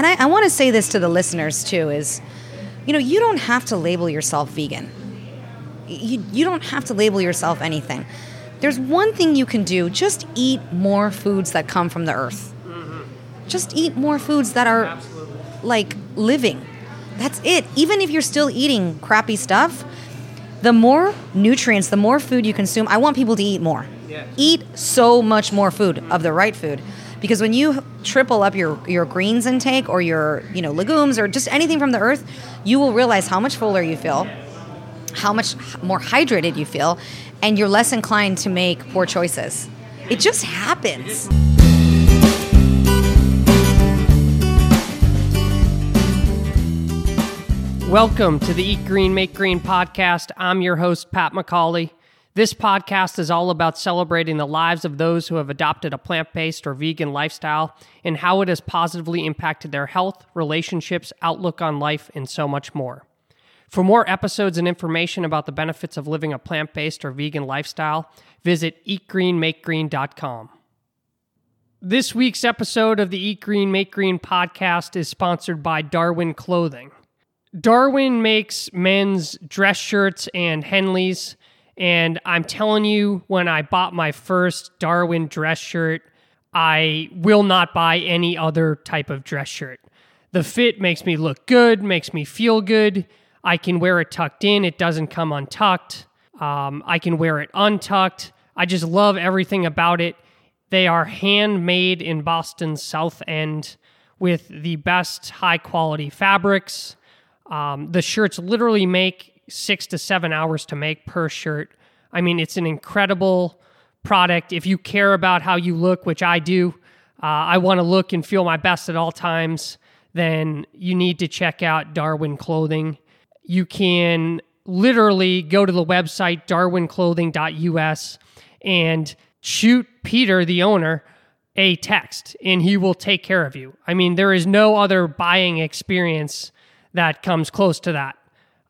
and I, I want to say this to the listeners too is, you know, you don't have to label yourself vegan. You, you don't have to label yourself anything. There's one thing you can do just eat more foods that come from the earth. Mm-hmm. Just eat more foods that are like living. That's it. Even if you're still eating crappy stuff, the more nutrients, the more food you consume, I want people to eat more. Eat so much more food of the right food. Because when you triple up your, your greens intake or your you know legumes or just anything from the earth, you will realize how much fuller you feel, how much more hydrated you feel, and you're less inclined to make poor choices. It just happens. Welcome to the Eat Green, Make Green podcast. I'm your host, Pat McCauley. This podcast is all about celebrating the lives of those who have adopted a plant based or vegan lifestyle and how it has positively impacted their health, relationships, outlook on life, and so much more. For more episodes and information about the benefits of living a plant based or vegan lifestyle, visit eatgreenmakegreen.com. This week's episode of the Eat Green, Make Green podcast is sponsored by Darwin Clothing. Darwin makes men's dress shirts and Henleys. And I'm telling you, when I bought my first Darwin dress shirt, I will not buy any other type of dress shirt. The fit makes me look good, makes me feel good. I can wear it tucked in, it doesn't come untucked. Um, I can wear it untucked. I just love everything about it. They are handmade in Boston's South End with the best high quality fabrics. Um, the shirts literally make six to seven hours to make per shirt. I mean, it's an incredible product. If you care about how you look, which I do, uh, I want to look and feel my best at all times, then you need to check out Darwin Clothing. You can literally go to the website darwinclothing.us and shoot Peter, the owner, a text, and he will take care of you. I mean, there is no other buying experience that comes close to that.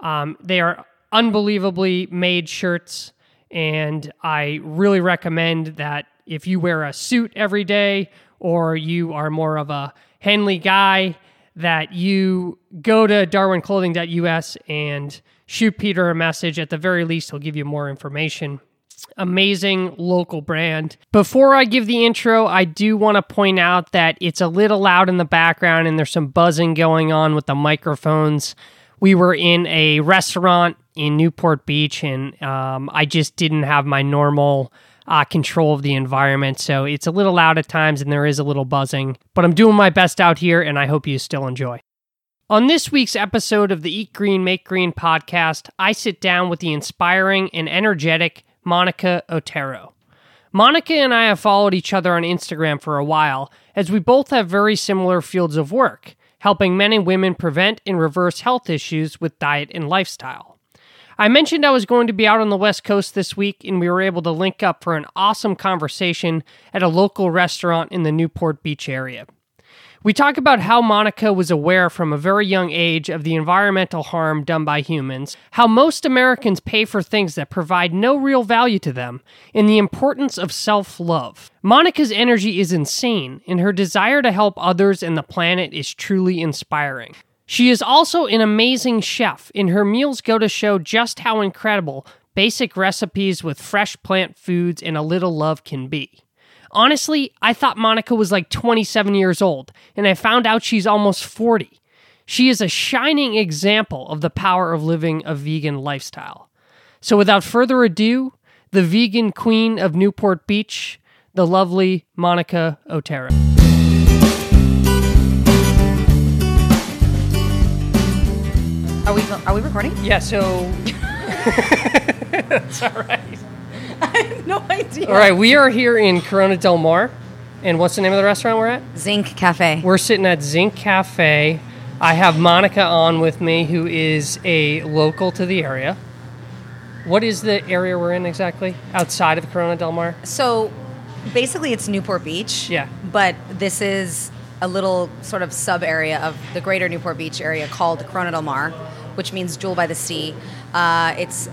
Um, they are unbelievably made shirts, and I really recommend that if you wear a suit every day or you are more of a Henley guy, that you go to darwinclothing.us and shoot Peter a message. At the very least, he'll give you more information amazing local brand. Before I give the intro, I do want to point out that it's a little loud in the background and there's some buzzing going on with the microphones. We were in a restaurant in Newport Beach and um, I just didn't have my normal uh, control of the environment. So it's a little loud at times and there is a little buzzing, but I'm doing my best out here and I hope you still enjoy. On this week's episode of the Eat Green, Make Green podcast, I sit down with the inspiring and energetic Monica Otero. Monica and I have followed each other on Instagram for a while, as we both have very similar fields of work, helping men and women prevent and reverse health issues with diet and lifestyle. I mentioned I was going to be out on the West Coast this week, and we were able to link up for an awesome conversation at a local restaurant in the Newport Beach area. We talk about how Monica was aware from a very young age of the environmental harm done by humans, how most Americans pay for things that provide no real value to them, and the importance of self love. Monica's energy is insane, and her desire to help others and the planet is truly inspiring. She is also an amazing chef, and her meals go to show just how incredible basic recipes with fresh plant foods and a little love can be. Honestly, I thought Monica was like 27 years old, and I found out she's almost 40. She is a shining example of the power of living a vegan lifestyle. So, without further ado, the vegan queen of Newport Beach, the lovely Monica Otero. Are we are we recording? Yeah, so. That's all right. I have no idea. All right, we are here in Corona Del Mar. And what's the name of the restaurant we're at? Zinc Cafe. We're sitting at Zinc Cafe. I have Monica on with me, who is a local to the area. What is the area we're in exactly? Outside of Corona Del Mar? So basically, it's Newport Beach. Yeah. But this is a little sort of sub area of the greater Newport Beach area called Corona del Mar, which means Jewel by the Sea. Uh, it's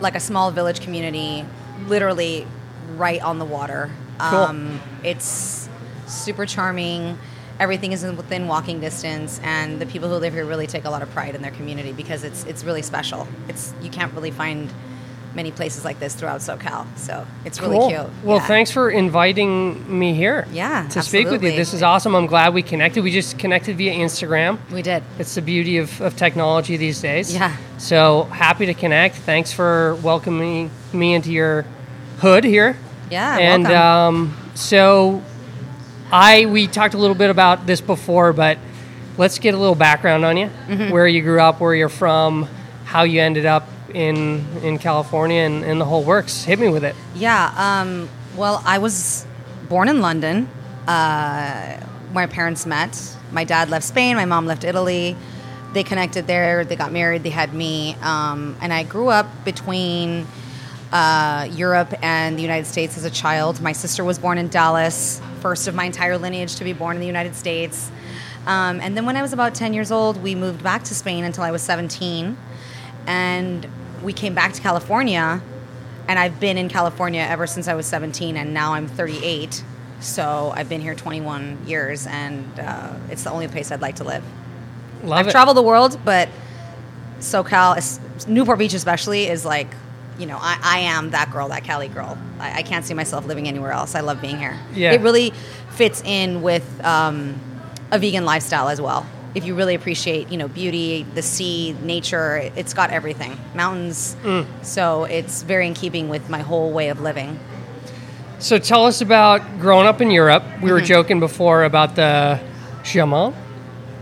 like a small village community, literally right on the water. Cool. Um, it's super charming. everything is within walking distance, and the people who live here really take a lot of pride in their community because it's it's really special. It's you can't really find many places like this throughout SoCal, so it's really Cool. cute. Well, Yeah. thanks for inviting me here. Yeah, To speak with you. This is awesome. I'm glad we connected. We just connected via Instagram. We did. It's the beauty of, of technology these days. Yeah. So happy to connect. Thanks for welcoming me into your hood here. Yeah, And um, so I we talked a little bit about this before, but let's get a little background on you. Mm-hmm. Where you grew up, where you're from, how you ended up in in California, and, the whole works. Hit me with it. Yeah. Um, well, I was born in London. Uh, my parents met. My dad left Spain. My mom left Italy. They connected there. They got married. They had me. Um, and I grew up between uh, Europe and the United States as a child. My sister was born in Dallas, first of my entire lineage to be born in the United States. Um, and then when I was about 10 years old, we moved back to Spain until I was 17. And we came back to California and I've been in California ever since I was 17, and now I'm 38. So I've been here 21 years, and uh, it's the only place I'd like to live. Love I've it. traveled the world, but SoCal, Newport Beach especially, is like, you know, I, I am that girl, that Cali girl. I, I can't see myself living anywhere else. I love being here. Yeah. It really fits in with um, a vegan lifestyle as well. If you really appreciate, you know, beauty, the sea, nature, it's got everything. Mountains. Mm. So it's very in keeping with my whole way of living. So tell us about growing up in Europe. We Mm-hmm. were joking before about the jamon,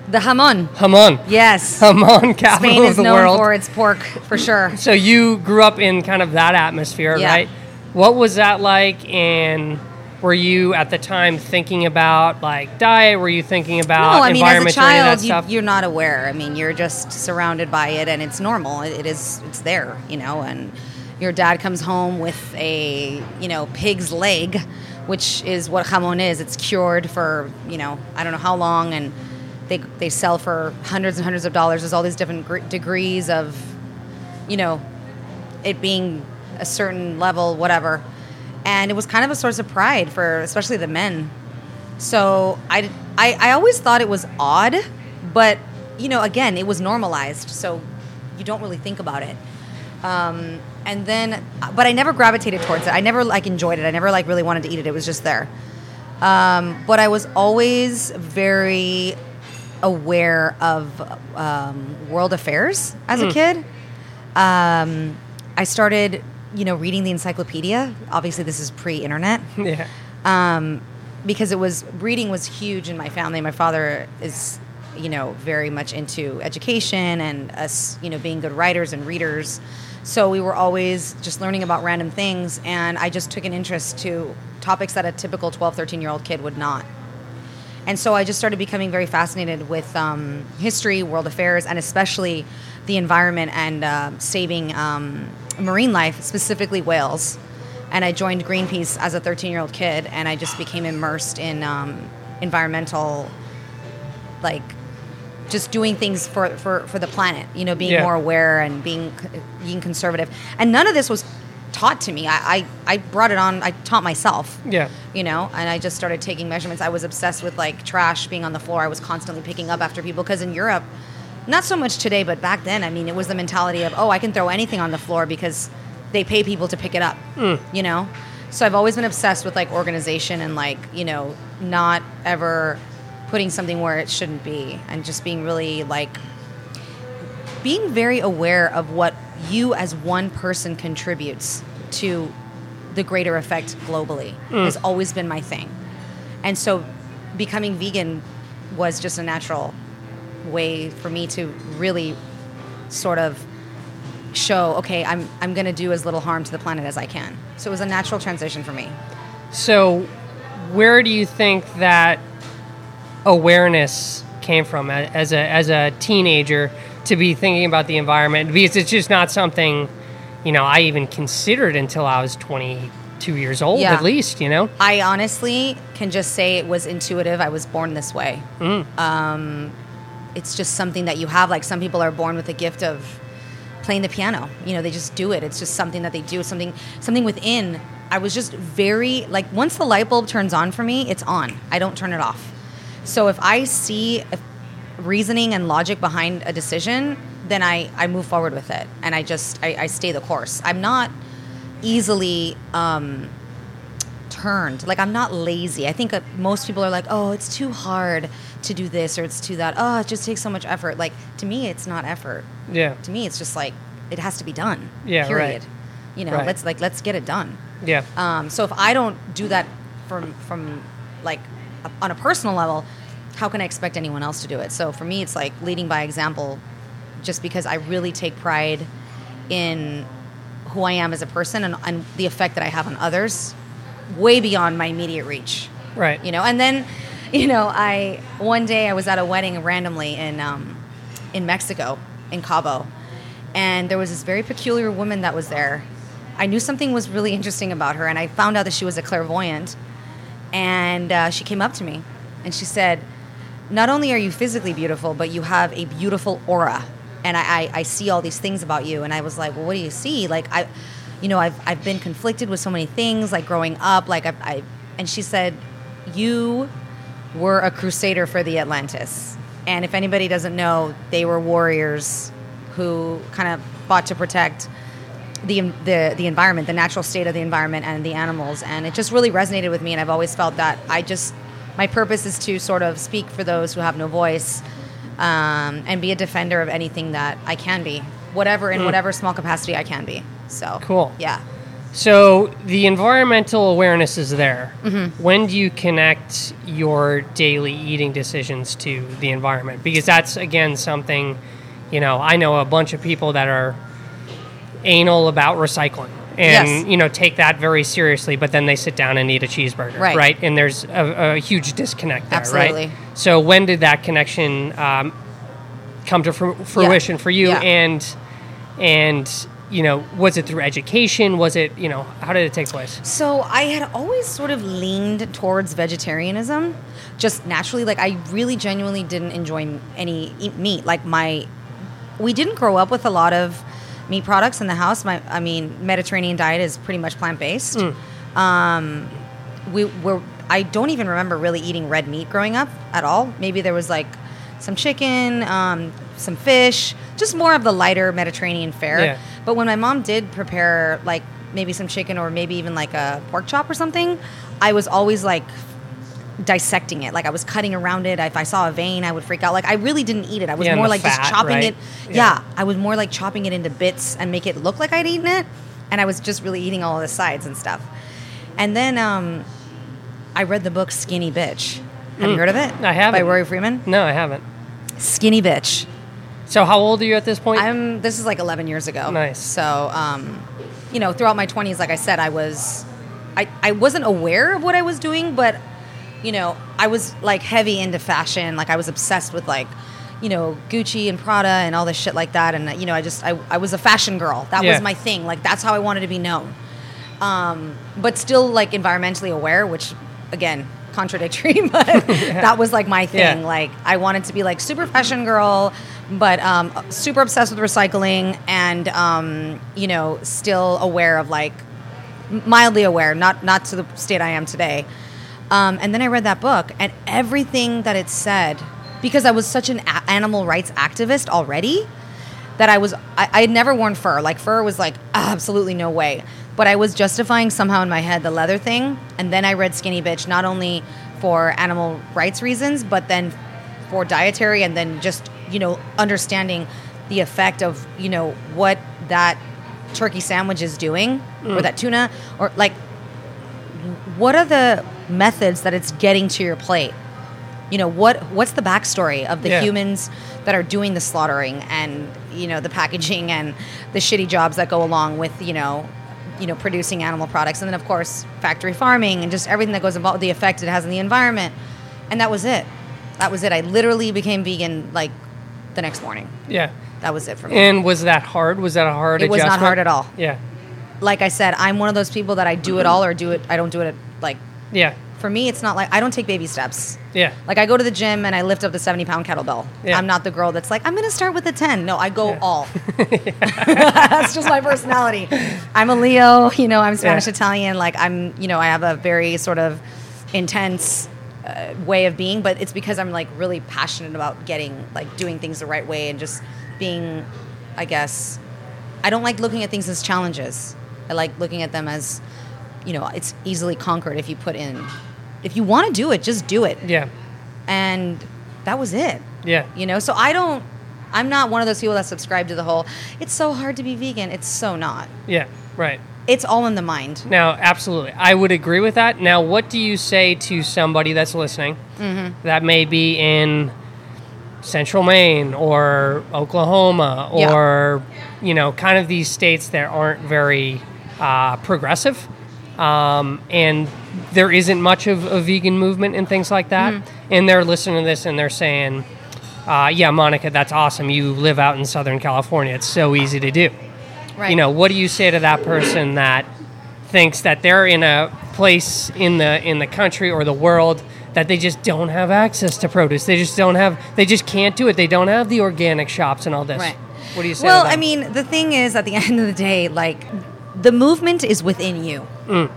The jamon. hamon, Yes. jamon capital Spain of is the known world. for its pork, for sure. So you grew up in kind of that atmosphere, Yeah. right? What was that like? And were you at the time thinking about like diet? Were you thinking about No, I mean, as a environment or any of child, that you, stuff? you're not aware. I mean, you're just surrounded by it, and it's normal. It, it is. It's there, you know. And your dad comes home with a, you know, pig's leg, which is what jamon is. It's cured for, you know, I don't know how long, and they they sell for hundreds and hundreds of dollars. There's all these different gr- degrees of, you know, it being a certain level, whatever. And it was kind of a source of pride for especially the men. So I, I, I always thought it was odd, but you know, again, it was normalized, so you don't really think about it. Um, and then, but I never gravitated towards it. I never like enjoyed it. I never like really wanted to eat it. It was just there. Um, but I was always very aware of um, world affairs as a kid. Um, I started, you know, reading the encyclopedia. Obviously, this is pre-internet yeah. um, because it was reading was huge in my family. My father is, you know, very much into education and us, you know, being good writers and readers. So we were always just learning about random things, and I just took an interest to topics that a typical 12, 13 year old kid would not. And so I just started becoming very fascinated with um, history, world affairs, and especially the environment and uh, saving um, marine life, specifically whales. And I joined Greenpeace as a 13 year old kid, and I just became immersed in um, environmental, like, just doing things for, for, for the planet, you know, being Yeah. more aware and being, being conservative. And none of this was taught to me. I, I, I brought it on, I taught myself Yeah. you know and i just started taking measurements i was obsessed with like trash being on the floor i was constantly picking up after people because in europe not so much today but back then i mean it was the mentality of oh i can throw anything on the floor because they pay people to pick it up hmm. you know? So i've always been obsessed with like organization and like you know not ever putting something where it shouldn't be and just being really like being very aware of what you as one person contributes to the greater effect globally hmm. has always been my thing. And so becoming vegan was just a natural way for me to really sort of show, okay, I'm, I'm going to do as little harm to the planet as I can. So it was a natural transition for me. So, where do you think that awareness came from as a as a teenager to be thinking about the environment? Because it's just not something, you know, I even considered until I was 22 years old, Yeah. at least. You know. I honestly can just say it was intuitive. I was born this way. Um, it's just something that you have. Like some people are born with the gift of playing the piano. You know, they just do it. It's just something that they do. Something, something within. I was just very like once the light bulb turns on for me, it's on. I don't turn it off. So if I see a reasoning and logic behind a decision, then I, I move forward with it and I just I, I stay the course. I'm not easily um, turned. Like I'm not lazy. I think uh, most people are like, oh, it's too hard to do this or it's too that. Oh, it just takes so much effort. Like to me, it's not effort. Yeah. To me, it's just like it has to be done. Yeah, Period. right. You know, Right. let's like let's get it done. Yeah. Um, so if I don't do that from from like on a personal level, how can I expect anyone else to do it? So for me, it's like leading by example, just because I really take pride in who I am as a person and, and the effect that I have on others, way beyond my immediate reach. Right. You know, and then, you know, I one day I was at a wedding randomly in um, in Mexico, in Cabo, and there was this very peculiar woman that was there. I knew something was really interesting about her, and I found out that she was a clairvoyant. And uh, she came up to me, and she said, "Not only are you physically beautiful, but you have a beautiful aura." And I, I, I see all these things about you, and I was like, "Well, what do you see?" Like I, you know, I've I've been conflicted with so many things, like growing up, like I, I and she said, "You were a crusader for the Atlantis. And if anybody doesn't know, they were warriors who kind of fought to protect the, the the environment, the natural state of the environment, and the animals. And it just really resonated with me. And I've always felt that I just my purpose is to sort of speak for those who have no voice um, and be a defender of anything that I can be, whatever in whatever small capacity I can be. So Cool. yeah. So the environmental awareness is there. Mm-hmm. When do you connect your daily eating decisions to the environment? Because that's again something, you know, I know a bunch of people that are anal about recycling and Yes. you know take that very seriously, but then they sit down and eat a cheeseburger, Right. And there's a, a huge disconnect there, Absolutely. right? So when did that connection um, come to fru- fruition for you? Yeah. And and you know, was it through education? Was it you know how did it take place? So I had always sort of leaned towards vegetarianism, just naturally. Like I really genuinely didn't enjoy any eat meat. Like my, we didn't grow up with a lot of meat products in the house. My, I mean, Mediterranean diet is pretty much plant based. Um, we were. I don't even remember really eating red meat growing up at all. Maybe there was like some chicken, um, some fish, just more of the lighter Mediterranean fare. Yeah. But when my mom did prepare like maybe some chicken or maybe even like a pork chop or something, I was always like dissecting it. Like I was cutting around it. If I saw a vein, I would freak out. Like I really didn't eat it. I was Yeah, more like fat, just chopping right? it. Yeah. Yeah. I was more like chopping it into bits and make it look like I'd eaten it. And I was just really eating all the sides and stuff. And then um, I read the book Skinny Bitch. Have you heard of it? Mm. I haven't. By Rory Freedman. No, I haven't. Skinny Bitch. So how old are you at this point? I'm. This is like 11 years ago. Nice. So, um, you know, throughout my 20s, like I said, I was, I, I wasn't aware of what I was doing, but, you know, I was like heavy into fashion. Like I was obsessed with like, you know, Gucci and Prada and all this shit like that. And you know, I just, I, I was a fashion girl. That Yeah. was my thing. Like that's how I wanted to be known. Um, but still like environmentally aware, which again contradictory, but that was like my thing. Yeah. Like I wanted to be like super fashion girl, but um, super obsessed with recycling and um, you know still aware of like mildly aware, not not to the state I am today. Um, and then I read that book, and everything that it said, because I was such an a- animal rights activist already, that I was I, I had never worn fur. Like fur was like absolutely no way. But I was justifying somehow in my head the leather thing, and then I read Skinny Bitch not only for animal rights reasons, but then for dietary, and then just you know understanding the effect of you know what that turkey sandwich is doing, or that tuna, or like what are the methods that it's getting to your plate? You know what what's the backstory of the Yeah. humans that are doing the slaughtering and you know the packaging and the shitty jobs that go along with you know you know producing animal products and then of course factory farming and just everything that goes involved the effect it has on the environment and that was it that was it i literally became vegan like the next morning yeah. that was it for me And was that hard? Was that a hard It was not hard at all. Yeah. like i said i'm one of those people that i do it mm-hmm. all or do it i don't do it like Yeah. For me it's not like i don't take baby steps Yeah. Like I go to the gym and I lift up the 70 pound kettlebell. Yeah. I'm not the girl that's like, I'm going to start with a 10. No, I go Yeah. all. that's just my personality. I'm a Leo, you know, I'm Spanish Yeah. Italian. Like I'm, you know, I have a very sort of intense uh, way of being, but it's because I'm like really passionate about getting like doing things the right way and just being, I guess, I don't like looking at things as challenges. I like looking at them as, you know, it's easily conquered if you put in, if you want to do it, just do it. Yeah. And that was it. Yeah. You know, so I don't, I'm not one of those people that subscribe to the whole, it's so hard to be vegan. It's so not. Yeah. Right. It's all in the mind. Now, absolutely. I would agree with that. Now, what do you say to somebody that's listening Mm-hmm. that may be in central Maine or Oklahoma Yeah. or, you know, kind of these states that aren't very uh, progressive? Um, and there isn't much of a vegan movement and things like that. Mm-hmm. And they're listening to this and they're saying, uh, yeah, Monica, that's awesome. You live out in Southern California. It's so easy to do Right. you know what do you say to that person that thinks that they're in a place in the in the country or the world that they just don't have access to produce they just don't have they just can't do it they don't have the organic shops and all this Right. what do you say Well, I mean, the thing is, at the end of the day, like, the movement is within you. Mm.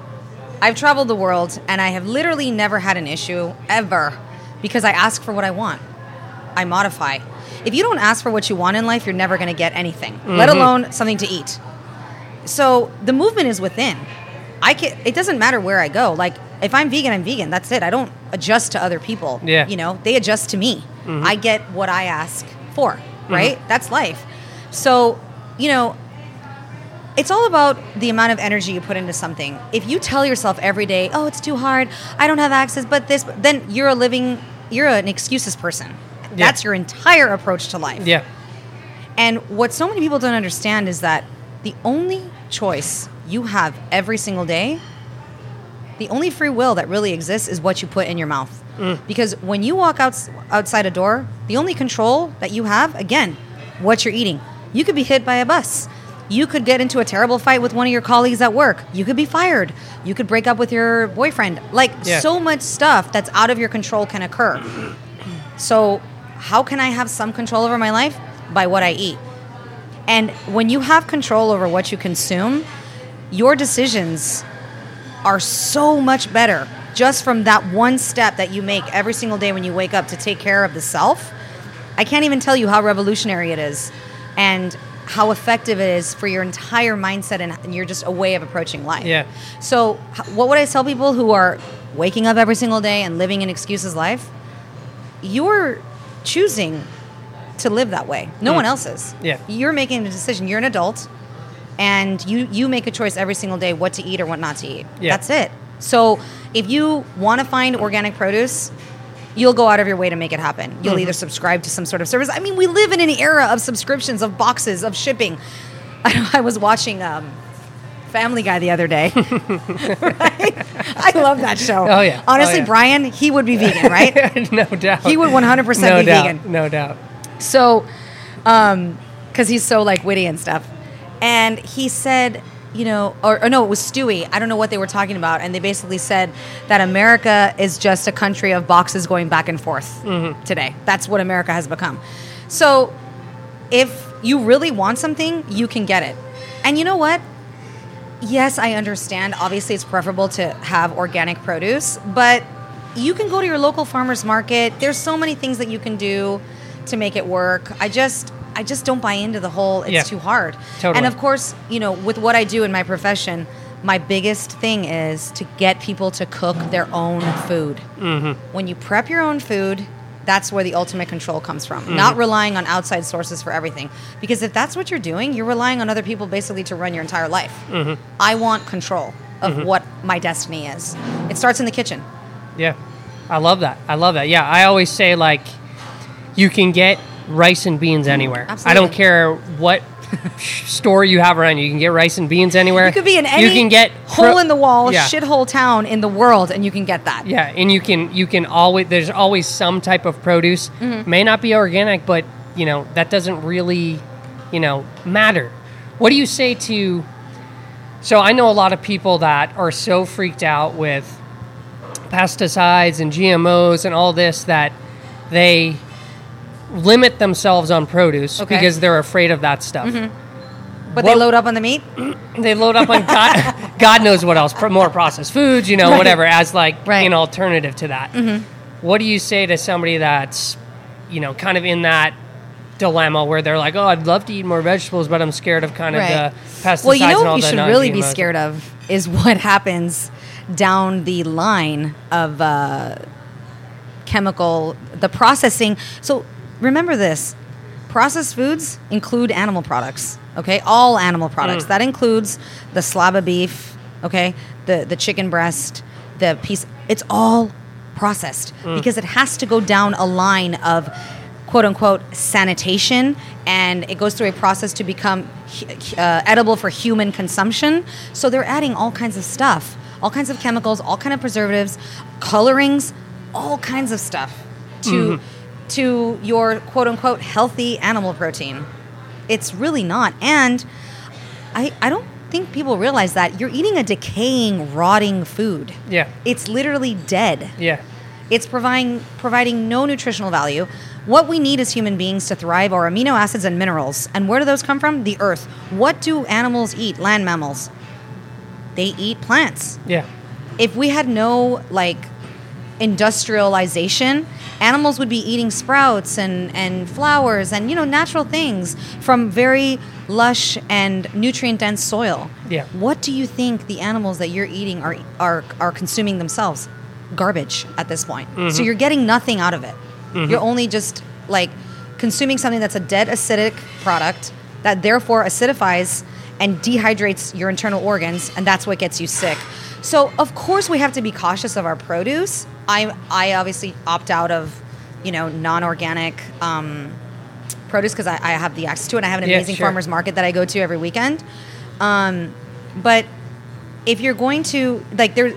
I've traveled the world and I have literally never had an issue ever because I ask for what I want. I modify. If you don't ask for what you want in life, you're never going to get anything, Mm-hmm. let alone something to eat. So the movement is within. I can. It doesn't matter where I go. Like if I'm vegan, I'm vegan. That's it. I don't adjust to other people. Yeah. You know, they adjust to me. I get what I ask for. Right. That's life. So, you know, it's all about the amount of energy you put into something. If you tell yourself every day, "Oh, it's too hard. I don't have access," but this, then you're a living, you're an excuses person. Yeah. That's your entire approach to life. yeah And what so many people don't understand is that the only choice you have every single day, the only free will that really exists is what you put in your mouth. Mm. Because when you walk out, outside a door, the only control that you have, again, what you're eating. You could be hit by a bus. You could get into a terrible fight with one of your colleagues at work. You could be fired. You could break up with your boyfriend. Like Yeah. so much stuff that's out of your control can occur. So, how can I have some control over my life? By what I eat. And when you have control over what you consume, your decisions are so much better just from that one step that you make every single day when you wake up to take care of the self. I can't even tell you how revolutionary it is and how effective it is for your entire mindset and- and your just a way of approaching life. Yeah. So, what would I tell people who are waking up every single day and living an excuses life? You're choosing to live that way. No one mm. else is. Yeah. You're making a decision. You're an adult and you you make a choice every single day what to eat or what not to eat. Yeah. That's it. So, if you want to find organic produce, you'll go out of your way to make it happen. You'll Mm-hmm. either subscribe to some sort of service. I mean, we live in an era of subscriptions, of boxes, of shipping. I, I was watching um, Family Guy the other day. right? I love that show. Oh, yeah. Oh, Honestly, yeah. Brian, he would be vegan, right? no doubt He would 100% no be doubt vegan. no doubt So, um, because he's so like witty and stuff, and he said, you know, or, or no, it was Stewie. I don't know what they were talking about, and they basically said that America is just a country of boxes going back and forth mm-hmm. today. That's what America has become. So, if you really want something, you can get it, and you know what? Yes, I understand. Obviously, it's preferable to have organic produce, but you can go to your local farmers market. There's so many things that you can do to make it work. I just I just don't buy into the whole it's Yeah. too hard. Totally. And of course, you know, with what I do in my profession, my biggest thing is to get people to cook their own food. Mm-hmm. When you prep your own food, that's where the ultimate control comes from. Mm-hmm. Not relying on outside sources for everything. Because if that's what you're doing, you're relying on other people basically to run your entire life. Mm-hmm. I want control of what my destiny is. It starts in the kitchen. Yeah, I love that. I love that. Yeah, I always say like, you can get rice and beans anywhere. I don't care what store you have around you. You can get rice and beans anywhere. You could be in any You can get hole pro- in the wall, Yeah. shithole town in the world, and you can get that. Yeah, and you can you can always there's always some type of produce. Mm-hmm. May not be organic, but you know that doesn't really, you know, matter. What do you say to? So I know a lot of people that are so freaked out with pesticides and GMOs and all this that they limit themselves on produce Okay. because they're afraid of that stuff. But they load up on the meat. They load up on God, God knows what else, more processed foods, you know, Right. whatever, as like Right. an alternative to that. What do you say to somebody that's, you know, kind of in that dilemma where they're like, "Oh, I'd love to eat more vegetables, but I'm scared of kind of Right. the pesticides Well, you know what you should really be scared of is what happens down the line of uh, chemical, the processing. So remember this processed foods include animal products, okay? All animal products. Mm. That includes the slab of beef, okay? The, the chicken breast, the piece. It's all processed Mm. because it has to go down a line of quote unquote sanitation and it goes through a process to become uh, edible for human consumption so they're adding all kinds of stuff all kinds of chemicals all kind of preservatives colorings all kinds of stuff to to your quote unquote healthy animal protein it's really not and i i don't think people realize that you're eating a decaying rotting food Yeah. it's literally dead Yeah. it's providing providing no nutritional value. What we need as human beings to thrive are amino acids and minerals. And where do those come from? The earth. What do animals eat? Land mammals. They eat plants. Yeah. If we had no like industrialization, animals would be eating sprouts and, and flowers and you know natural things from very lush and nutrient dense soil. Yeah. What do you think the animals that you're eating are are are consuming themselves? Garbage at this point. So mm-hmm. you're getting nothing out of it. Mm-hmm. You're only just like consuming something that's a dead acidic product that therefore acidifies and dehydrates your internal organs and that's what gets you sick. So of course we have to be cautious of our produce. I I obviously opt out of, you know, non-organic um, produce because I, I have the access to it. I have an Yeah, amazing sure. farmers market that I go to every weekend. Um, but if you're going to like there,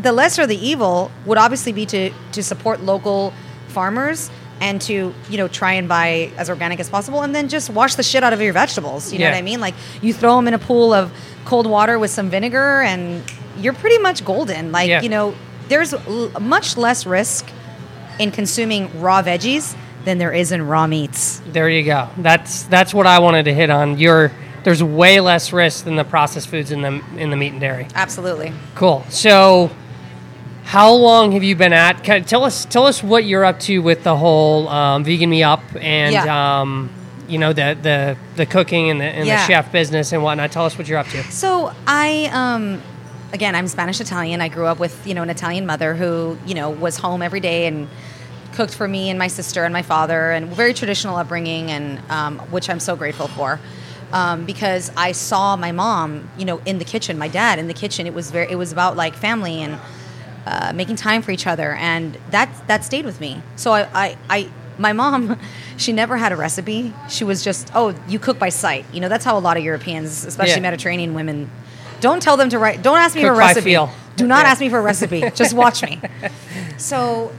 the lesser of the evil would obviously be to to support local farmers and to you know try and buy as organic as possible and then just wash the shit out of your vegetables you know what i mean like you throw them in a pool of cold water with some vinegar and you're pretty much golden like Yeah. you know there's l- much less risk in consuming raw veggies than there is in raw meats There you go. That's that's what I wanted to hit on. You're there's way less risk than the processed foods in the in the meat and dairy. absolutely Cool. So, how long have you been at? Can, tell us tell us what you're up to with the whole um, vegan me up and Yeah. um, you know the the the cooking and the, and Yeah. the chef business and whatnot. Tell us what you're up to. So I, um, again, I'm Spanish Italian. I grew up with you know an Italian mother who you know was home every day and cooked for me and my sister and my father, and very traditional upbringing, and um, which I'm so grateful for. Um, because I saw my mom, you know, in the kitchen, my dad in the kitchen. It was very, it was about like family and uh, making time for each other, and that that stayed with me. So I, I, I, my mom, she never had a recipe. She was just, oh, you cook by sight. You know, that's how a lot of Europeans, especially Yeah. Mediterranean women, don't tell them to write. Don't ask me Cook for a recipe. Do not Yeah. ask me for a recipe. just watch me. So,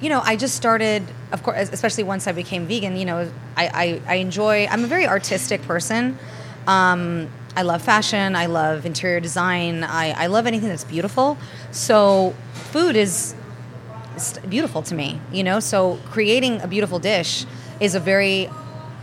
you know, I just started. Of course, especially once I became vegan. You know, I, I, I enjoy. I'm a very artistic person. Um, I love fashion. I love interior design. I, I love anything that's beautiful. So, food is beautiful to me. You know, so creating a beautiful dish is a very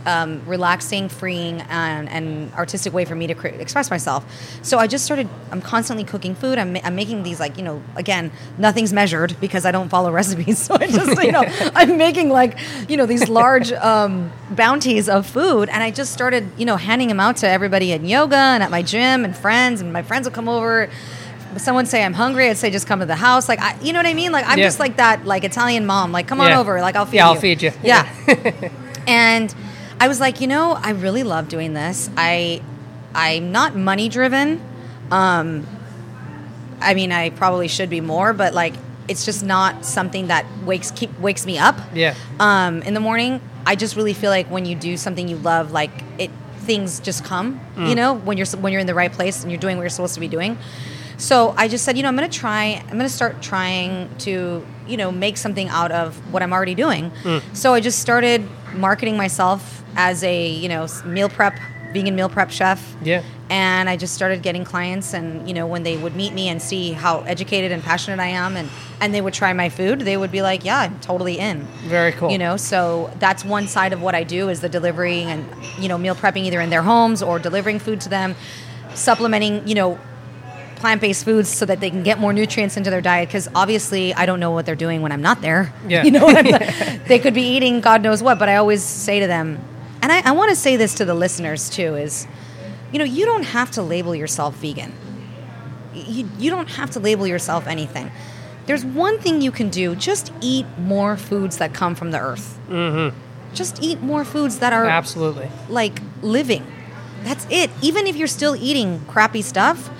um, relaxing, freeing, and, and artistic way for me to cre- express myself. So I just started. I'm constantly cooking food. I'm, ma- I'm making these like you know again nothing's measured because I don't follow recipes. So I just you know I'm making like you know these large um, bounties of food, and I just started you know handing them out to everybody at yoga and at my gym and friends, and my friends will come over. Someone say I'm hungry, I'd say just come to the house. Like I, you know what I mean? Like I'm Yeah. just like that like Italian mom. Like come on Yeah. over. Like I'll feed Yeah, you. I'll feed you. Yeah. and I was like, you know, I really love doing this. I I'm not money driven. Um I mean, I probably should be more, but like it's just not something that wakes keep wakes me up. Yeah. Um in the morning, I just really feel like when you do something you love, like it things just come, Mm. you know, when you're when you're in the right place and you're doing what you're supposed to be doing. So I just said, you know, I'm going to try. I'm going to start trying to, you know, make something out of what I'm already doing. Mm. So I just started marketing myself as a, you know, meal prep, vegan meal prep chef. Yeah. And I just started getting clients, and you know, when they would meet me and see how educated and passionate I am, and and they would try my food, they would be like, yeah, I'm totally in. Very cool. You know, so that's one side of what I do is the delivery and you know meal prepping either in their homes or delivering food to them, supplementing you know plant-based foods so that they can get more nutrients into their diet because obviously I don't know what they're doing when I'm not there. Yeah. You know I'm They could be eating God knows what, but I always say to them, and I, I want to say this to the listeners too, is you know, you don't have to label yourself vegan. You, you don't have to label yourself anything. There's one thing you can do, just eat more foods that come from the earth. Mm-hmm. Just eat more foods that are Absolutely. like living. That's it. Even if you're still eating crappy stuff,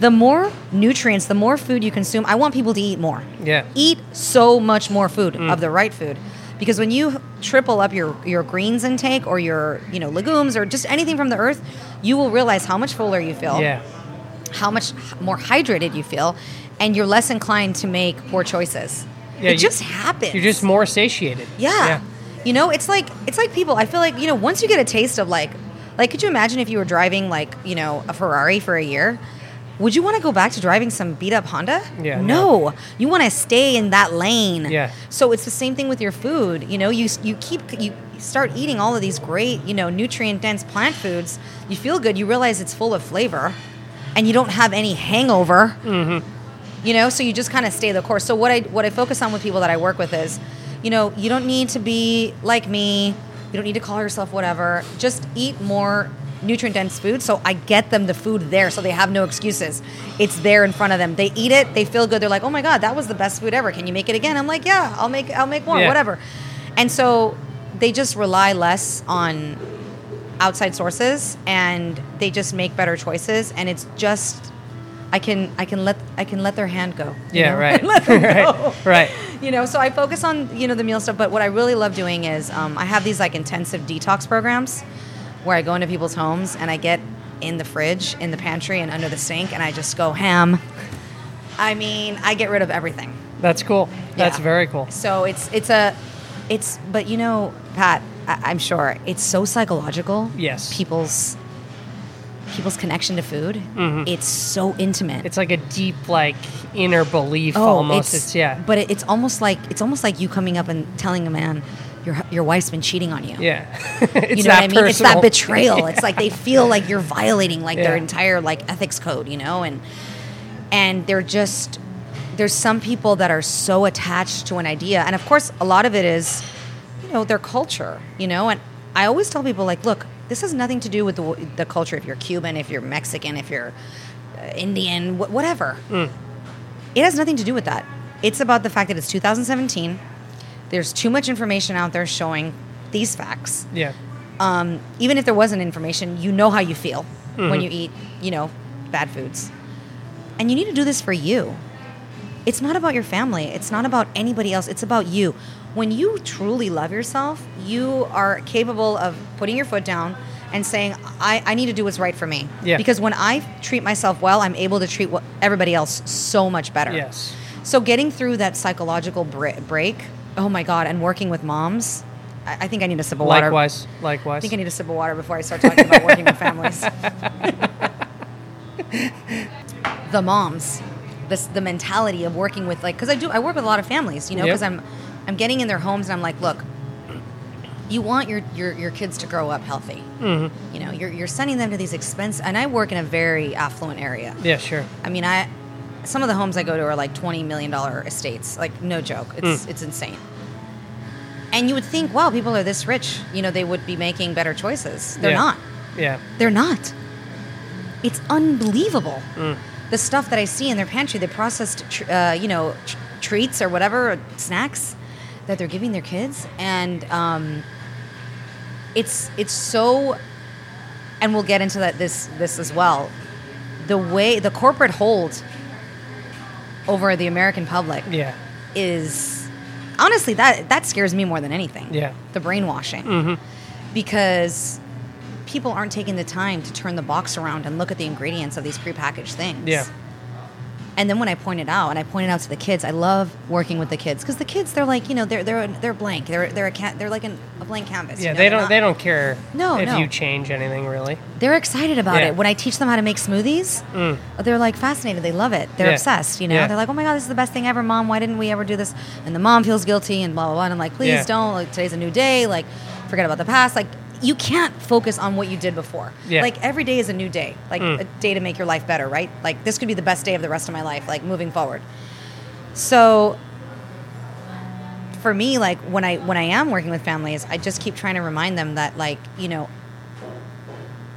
the more nutrients, the more food you consume, I want people to eat more. Yeah. Eat so much more food of the right food. Because when you triple up your, your greens intake or your, you know, legumes or just anything from the earth, you will realize how much fuller you feel Yeah. how much more hydrated you feel, and you're less inclined to make poor choices. Yeah, it you- just happens. You're just more satiated. yeah. You know, it's like it's like people. I feel like you know, once you get a taste of like, like, could you imagine if you were driving like you know a Ferrari for a year? Would you want to go back to driving some beat up Honda? Yeah, No, you want to stay in that lane. Yeah. So it's the same thing with your food. You know, you you keep you start eating all of these great you know nutrient dense plant foods. You feel good. You realize it's full of flavor, and you don't have any hangover. Mm-hmm. You know, so you just kind of stay the course. So what I what I focus on with people that I work with is, you know, you don't need to be like me. You don't need to call yourself whatever. Just eat more nutrient dense food. So I get them the food there, so they have no excuses. It's there in front of them. They eat it. They feel good. They're like, oh my god, that was the best food ever. Can you make it again? I'm like, yeah, I'll make I'll make more. Yeah. Whatever. And so they just rely less on outside sources and they just make better choices and it's just I can I can let I can let their hand go. Yeah, know? right. let them right. go. Right. You know, so I focus on you know the meal stuff, but what I really love doing is um, I have these like intensive detox programs where I go into people's homes and I get in the fridge, in the pantry, and under the sink, and I just go ham. I mean, I get rid of everything. That's cool. That's Yeah. very cool. So it's it's a it's but you know, Pat, I, I'm sure it's so psychological. Yes. People's people's connection to food. It's so intimate. Mm-hmm. It's like a deep, like inner belief oh, almost. It's, yeah. But it, it's almost like it's almost like you coming up and telling a man your your wife's been cheating on you. Yeah. it's you know that what I mean? It's that personal. betrayal. It's like they feel like you're violating like their entire like ethics code, you know, and and they're just there's some people that are so attached to an idea, and of course, a lot of it is you know their culture, you know, and I always tell people like, look, this has nothing to do with the the culture. If you're Cuban, if you're Mexican, if you're uh, Indian, wh- whatever, it has nothing to do with that. It's about the fact that it's 2017. There's too much information out there showing these facts Yeah. um, even if there wasn't information, you know how you feel when Mm-hmm. you eat, you know, bad foods. And you need to do this for you. It's not about your family. It's not about anybody else. It's about you. When you truly love yourself, you are capable of putting your foot down and saying, I, I need to do what's right for me. Yeah. Because when I treat myself well, I'm able to treat everybody else so much better. Yes. So getting through that psychological bre- break, oh my God, and working with moms, I, I think I need a sip of water. Likewise. Likewise. I think I need a sip of water before I start talking about working with families. the moms, this the mentality of working with like because I do I work with a lot of families, you know, Yep. because I'm I'm getting in their homes and I'm like, look, you want your your, your kids to grow up healthy. Mm-hmm. You know, you're you're sending them to these expensive, and I work in a very affluent area. yeah, sure. I mean, I some of the homes I go to are like twenty million dollar estates. Like no joke, it's it's insane. And you would think, wow, people are this rich, you know, they would be making better choices. They're Yeah. not. Yeah. They're not. It's unbelievable. Mm. The stuff that I see in their pantry, the processed, tr- uh, you know, tr- treats or whatever snacks that they're giving their kids, and um, it's it's so. And we'll get into that this this as well. The way the corporate hold over the American public Yeah. is honestly that that scares me more than anything. Yeah. The brainwashing. Mm-hmm. Because people aren't taking the time to turn the box around and look at the ingredients of these prepackaged things. Yeah. And then when I pointed out, and I pointed out to the kids, I love working with the kids because the kids, they're like, you know, they're they're they're blank. They're they're a they're like an, a blank canvas. you Yeah. know? They don't. not- They don't care. No, If no. you change anything, really. They're excited about Yeah. it. When I teach them how to make smoothies, Mm. they're like fascinated. They love it. They're Yeah. obsessed. You know, Yeah. they're like, "Oh my god, this is the best thing ever, mom. Why didn't we ever do this?" And the mom feels guilty and blah blah blah. And I'm like, "Please don't. Like today's a new day. Like forget about the past. Like you can't focus on what you did before. Yeah. Like every day is a new day, like hmm. a day to make your life better, right? Like this could be the best day of the rest of my life, like moving forward. So for me, like when I when I am working with families, I just keep trying to remind them that like, you know,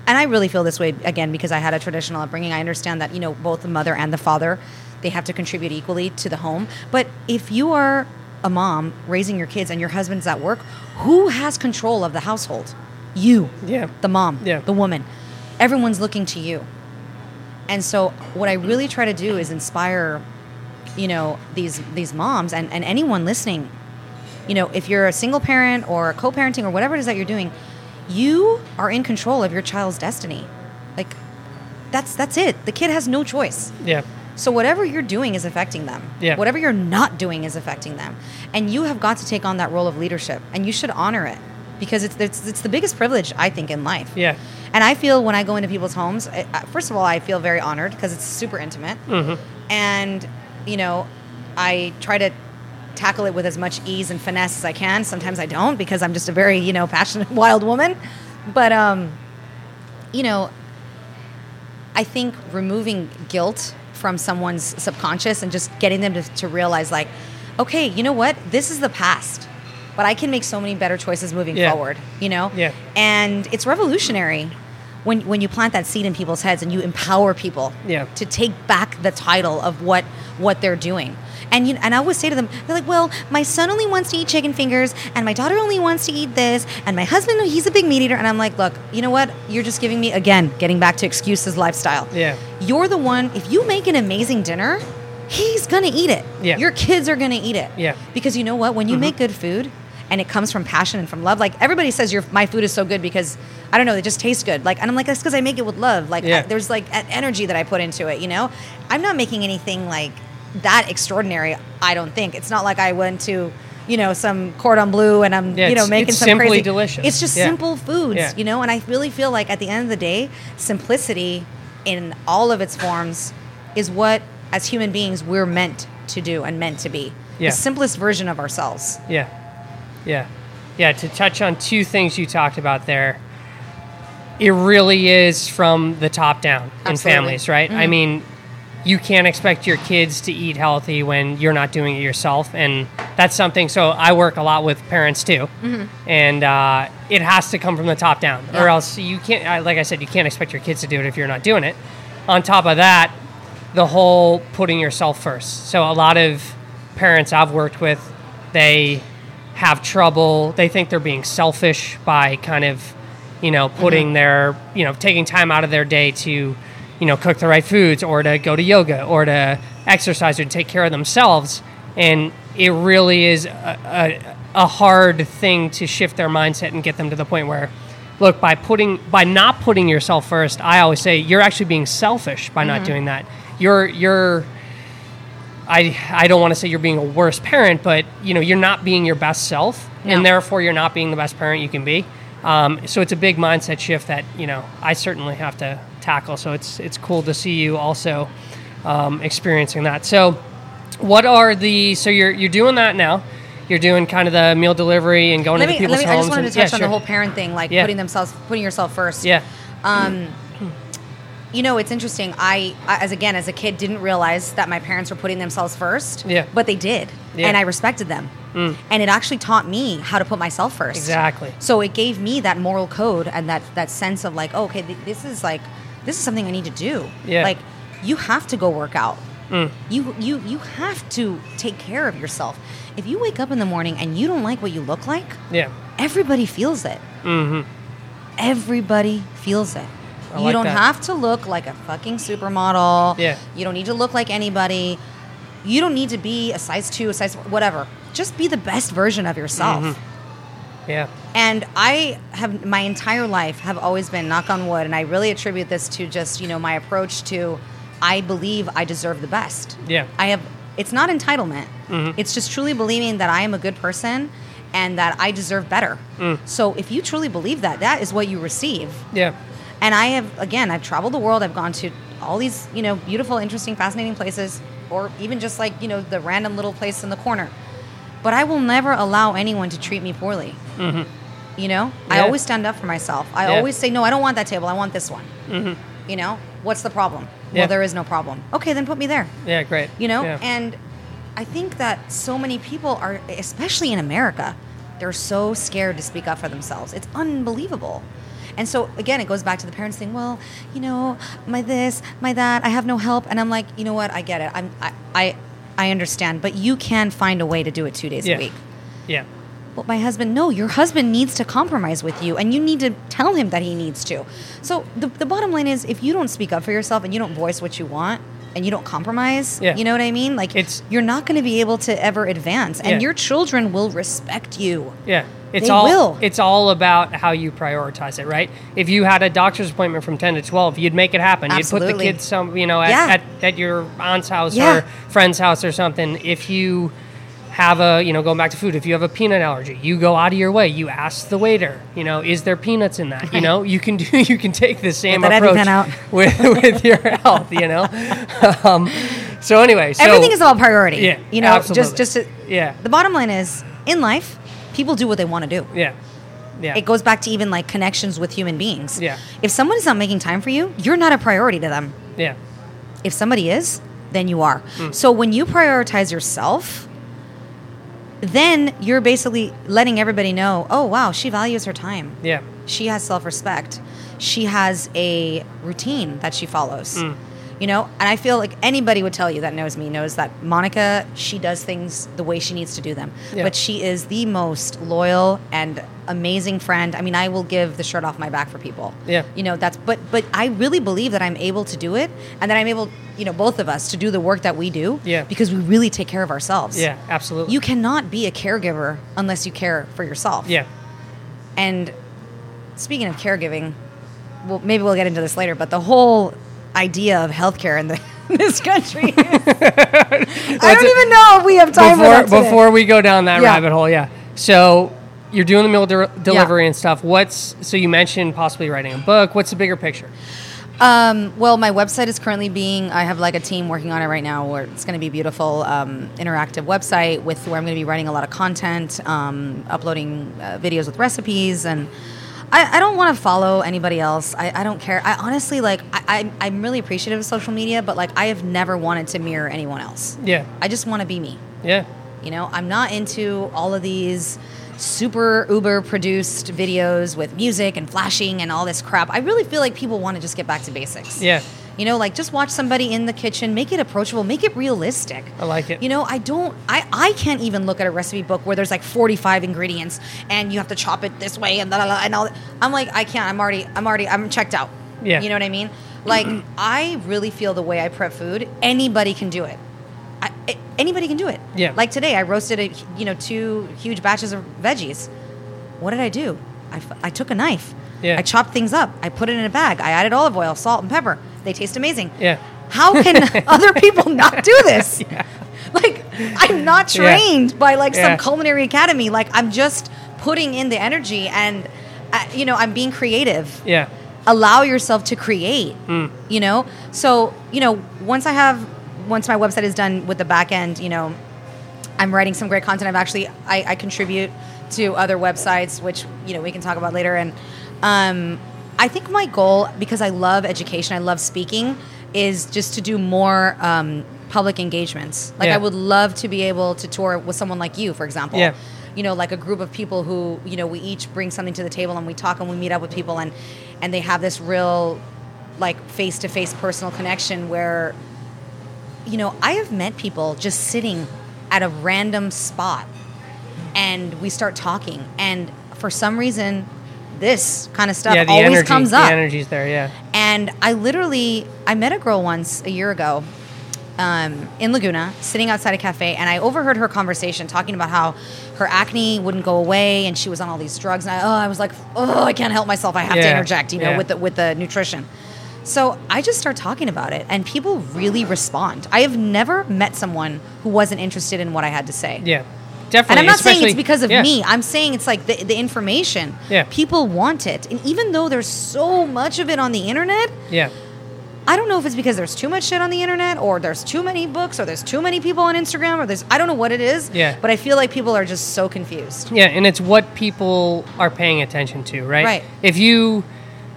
and I really feel this way again because I had a traditional upbringing. I understand that, you know, both the mother and the father, they have to contribute equally to the home. But if you are a mom raising your kids and your husband's at work, who has control of the household? You. Yeah. The mom. Yeah. The woman. Everyone's looking to you. And so what I really try to do is inspire, you know, these these moms and, and anyone listening. You know, if you're a single parent or co-parenting or whatever it is that you're doing, you are in control of your child's destiny. Like that's that's it. The kid has no choice. Yeah. So whatever you're doing is affecting them. Yeah. Whatever you're not doing is affecting them. And you have got to take on that role of leadership and you should honor it because it's it's, it's the biggest privilege I think in life. Yeah. And I feel when I go into people's homes, I, first of all, I feel very honored because it's super intimate. And, you know, I try to tackle it with as much ease and finesse as I can. Sometimes I don't because I'm just a very, you know, passionate, wild woman. But, um, you know, I think removing guilt from someone's subconscious and just getting them to, to realize, like, okay, you know what? This is the past, but I can make so many better choices moving Yeah. forward, you know? Yeah. And it's revolutionary when, when you plant that seed in people's heads and you empower people Yeah. to take back the title of what, what they're doing. And you, and I always say to them, they're like, well, my son only wants to eat chicken fingers, and my daughter only wants to eat this, and my husband, he's a big meat eater. And I'm like, look, you know what? You're just giving me again, getting back to excuses lifestyle. Yeah. You're the one. If you make an amazing dinner, he's gonna eat it. Yeah. Your kids are gonna eat it. Yeah. Mm-hmm. Because you know what? When you make good food, and it comes from passion and from love. Like everybody says, your my food is so good because I don't know, it just tastes good. Like, and I'm like, that's because I make it with love. Like, Yeah. I- there's like an energy that I put into it. You know, I'm not making anything like that extraordinary. I don't think it's not like I went to. You know, some cordon bleu, and I'm, Yeah, you know, making some simply crazy. delicious. It's just Yeah. simple foods, you know. And I really feel like at the end of the day, simplicity in all of its forms is what, as human beings, we're meant to do and meant to be. The simplest version of ourselves. Yeah. Yeah. Yeah. To touch on two things you talked about there, it really is from the top down in Absolutely. Mm-hmm. families, right? I mean, you can't expect your kids to eat healthy when you're not doing it yourself. And that's something, so I work a lot with parents too. And uh, it has to come from the top down, or Mm-hmm. Else you can't, like I said, you can't expect your kids to do it if you're not doing it. On top of that, the whole putting yourself first. So a lot of parents I've worked with, they have trouble. They think they're being selfish by kind of, you know, putting mm-hmm. their, you know, taking time out of their day to, you know, cook the right foods or to go to yoga or to exercise or to take care of themselves. And it really is a, a, a hard thing to shift their mindset and get them to the point where, look, by putting, by not putting yourself first, I always say you're actually being selfish by not mm-hmm. doing that. You're, you're, I, I don't want to say you're being a worse parent, but you know you're not being your best self, No. and therefore you're not being the best parent you can be. Um, so it's a big mindset shift that you know I certainly have to tackle. So it's it's cool to see you also um, experiencing that. So what are the so you're you're doing that now? You're doing kind of the meal delivery and going Let to me, people's let me, I just wanted to touch yeah, on sure. the whole parent thing, like Yeah. putting themselves, putting yourself first. Yeah, Um, you know, it's interesting. I, as again, as a kid, didn't realize that my parents were putting themselves first. Yeah. But they did, Yeah. Mm. and I respected them. And it actually taught me how to put myself first. exactly. So it gave me that moral code and that that sense of like, oh, okay, th- this is like, this is something I need to do. Yeah. Mm. Like, you have to go work out. You you you have to take care of yourself. If you wake up in the morning and you don't like what you look like, Yeah, everybody feels it. Mm-hmm. Everybody feels it. I you like don't that. have to look like a fucking supermodel. Yeah. You don't need to look like anybody. You don't need to be a size two, a size whatever. Just be the best version of yourself. Mm-hmm. yeah, And I have my entire life have always been knock on wood, and I really attribute this to just you know my approach to I believe I deserve the best. Yeah. I have. It's not entitlement. It's just truly believing that I am a good person and that I deserve better. So if you truly believe that, that is what you receive. yeah, And I have again, I've traveled the world. I've gone to all these you know beautiful, interesting, fascinating places, or even just like you know the random little place in the corner. But I will never allow anyone to treat me poorly. Mm-hmm. You know, I always stand up for myself. I Yeah. always say, no, I don't want that table. I want this one. Mm-hmm. You know, what's the problem? Yeah. Well, there is no problem. Okay, then put me there. Yeah, great. You know, Yeah. and I think that so many people are, especially in America, they're so scared to speak up for themselves. It's unbelievable. And so again, it goes back to the parents saying, "Well, you know, my this, my that, I have no help." And I'm like, you know what? I get it. I'm, I, I, I understand, but you can find a way to do it two days yeah. a week. Yeah. But my husband, no, your husband needs to compromise with you, and you need to tell him that he needs to. So the, the bottom line is, if you don't speak up for yourself and you don't voice what you want, and you don't compromise, Yeah. you know what I mean? Like It's- you're not going to be able to ever advance, and Yeah. your children will respect you. Yeah. It's They all will. it's all about how you prioritize it, right? If you had a doctor's appointment from 10 to 12, you'd make it happen. Absolutely. You'd put the kids some, you know, at, Yeah. at, at your aunt's house or friend's house or something. If you have a, you know, going back to food, if you have a peanut allergy, you go out of your way. You ask the waiter, you know, is there peanuts in that? You know, you can do you can take the same that approach with with your health, you know. um, so anyway, so Everything is about priority. Yeah, you know, absolutely. just just to, Yeah. The bottom line is, in life, people do what they want to do. yeah. Yeah. It goes back to even like connections with human beings. Yeah. If someone is not making time for you, you're not a priority to them. yeah. If somebody is, then you are. Hmm. So when you prioritize yourself, then you're basically letting everybody know, oh wow, she values her time. Yeah. She has self-respect. She has a routine that she follows. Hmm. You know, and I feel like anybody would tell you that knows me knows that Monica, she does things the way she needs to do them. Yeah. But she is the most loyal and amazing friend. I mean, I will give the shirt off my back for people. Yeah. You know, that's but but I really believe that I'm able to do it and that I'm able, you know, both of us to do the work that we do Yeah. because we really take care of ourselves. Yeah, absolutely. You cannot be a caregiver unless you care for yourself. yeah. And speaking of caregiving, well, maybe we'll get into this later, but the whole idea of healthcare in, the, this country, I don't even know if we have time before for that before we go down that Yeah. rabbit hole, yeah. So you're doing the meal de- delivery and stuff. What's so you mentioned possibly writing a book. What's the bigger picture? Um, well, my website is currently being. I have like a team working on it right now, where it's going to be a beautiful um, interactive website with where I'm going to be writing a lot of content, um, uploading uh, videos with recipes, and I, I don't want to follow anybody else. I, I don't care. I honestly like. I, I, I'm really appreciative of social media, but like I have never wanted to mirror anyone else. Yeah, I just want to be me. yeah, You know, I'm not into all of these super uber produced videos with music and flashing and all this crap. I really feel like people want to just get back to basics. yeah, You know, like just watch somebody in the kitchen, make it approachable, make it realistic. I like it. You know, I don't I I can't even look at a recipe book where there's like 45 ingredients and you have to chop it this way and blah, blah, blah, and all that. I'm like I can't. I'm already I'm already I'm checked out. Yeah. You know what I mean? Like I really feel the way I prep food, anybody can do it. I, a- anybody can do it. Yeah. Like today I roasted a, you know two huge batches of veggies. What did I do? I, I took a knife. Yeah. I chopped things up. I put it in a bag. I added olive oil, salt, and pepper. They taste amazing. yeah, How can other people not do this? Like, I'm not Yeah. trained by like Yeah. some culinary academy. Like, I'm just putting in the energy and, uh, you know, I'm being creative. yeah, Allow yourself to create, Hmm. you know? So, you know, once I have, once my website is done with the back end, you know, I'm writing some great content. I've actually, I, I contribute to other websites, which, you know, we can talk about later. And um, I think my goal, because I love education, I love speaking, is just to do more um, public engagements. Like, Yeah. I would love to be able to tour with someone like you, for example. Yeah. You know, like a group of people who, you know, we each bring something to the table and we talk and we meet up with people and, and they have this real, like, face to face personal connection where you know, I have met people just sitting at a random spot and we start talking. And for some reason, this kind of stuff yeah. The always energy, comes the up. energy's there. Yeah, And I literally, I met a girl once a year ago um, in Laguna, sitting outside a cafe, and I overheard her conversation talking about how her acne wouldn't go away, and she was on all these drugs. And I, oh, I was like, oh, I can't help myself. I have to interject, you know, yeah. with the with the nutrition. So I just start talking about it, and people really respond. I have never met someone who wasn't interested in what I had to say. yeah, definitely. And I'm not saying it's because of me. I'm saying it's like the, the information. Yeah. People want it. And even though there's so much of it on the internet, Yeah, I don't know if it's because there's too much shit on the internet or there's too many books or there's too many people on Instagram or there's I don't know what it is. Yeah. But I feel like people are just so confused. Yeah, and it's what people are paying attention to, right? Right. If you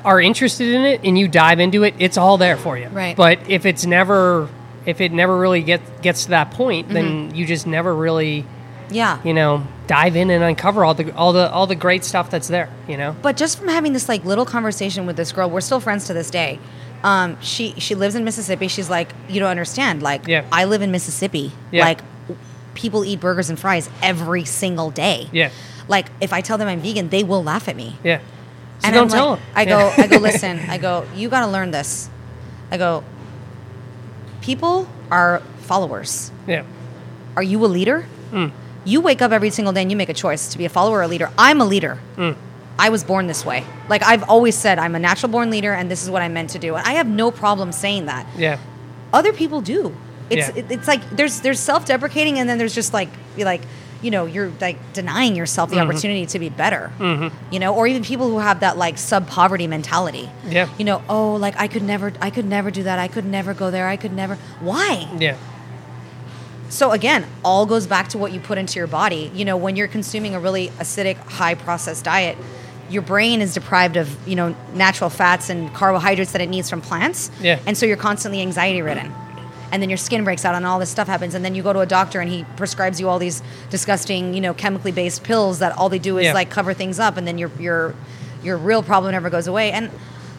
are interested in it and you dive into it, it's all there for you. Right. But if it's never, if it never really get, gets to that point, Mm-hmm. then you just never really, Yeah. you know, dive in and uncover all the all the all the great stuff that's there. You know. But just from having this like little conversation with this girl, we're still friends to this day. Um, she she lives in Mississippi. She's like, you don't understand. Like, Yeah. I live in Mississippi. Yeah. Like, people eat burgers and fries every single day. Yeah. Like, if I tell them I'm vegan, they will laugh at me. Yeah. So and don't I'm tell like, them. I go, I go, listen. I go, you got to learn this. I go, people are followers. Yeah. Are you a leader? Mm. You wake up every single day and you make a choice to be a follower or a leader. I'm a leader. Mm. I was born this way. Like I've always said, I'm a natural born leader, and this is what I'm meant to do. And I have no problem saying that. Yeah. Other people do. It's Yeah. it, it's like there's there's self deprecating, and then there's just like you're like you know you're like denying yourself the Mm-hmm. opportunity to be better. You know, or even people who have that like sub poverty mentality. Yeah. You know, oh, like I could never, I could never do that. I could never go there. I could never. Why? Yeah. So again, all goes back to what you put into your body. You know, when you're consuming a really acidic, high processed diet, your brain is deprived of, you know, natural fats and carbohydrates that it needs from plants. Yeah. And so you're constantly anxiety ridden. And then your skin breaks out and all this stuff happens. And then you go to a doctor and he prescribes you all these disgusting, you know, chemically based pills that all they do is Yeah. like cover things up and then your your your real problem never goes away. And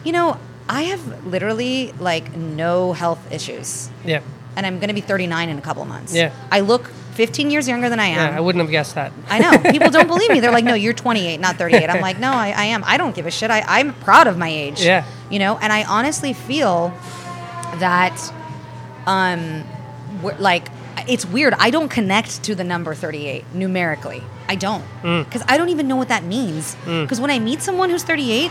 you know, I have literally like no health issues Yeah. And I'm going to be 39 in a couple months. Yeah. I look 15 years younger than I Yeah. am. I wouldn't have guessed that. I know. People don't believe me. They're like, no, you're 28, not 38. I'm like, no, I, I am. I don't give a shit. I, I'm proud of my age. Yeah. You know, and I honestly feel that, um, like, it's weird. I don't connect to the number 38 numerically. I don't. Mm. Because I don't even know what that means. Because when I meet someone who's 38,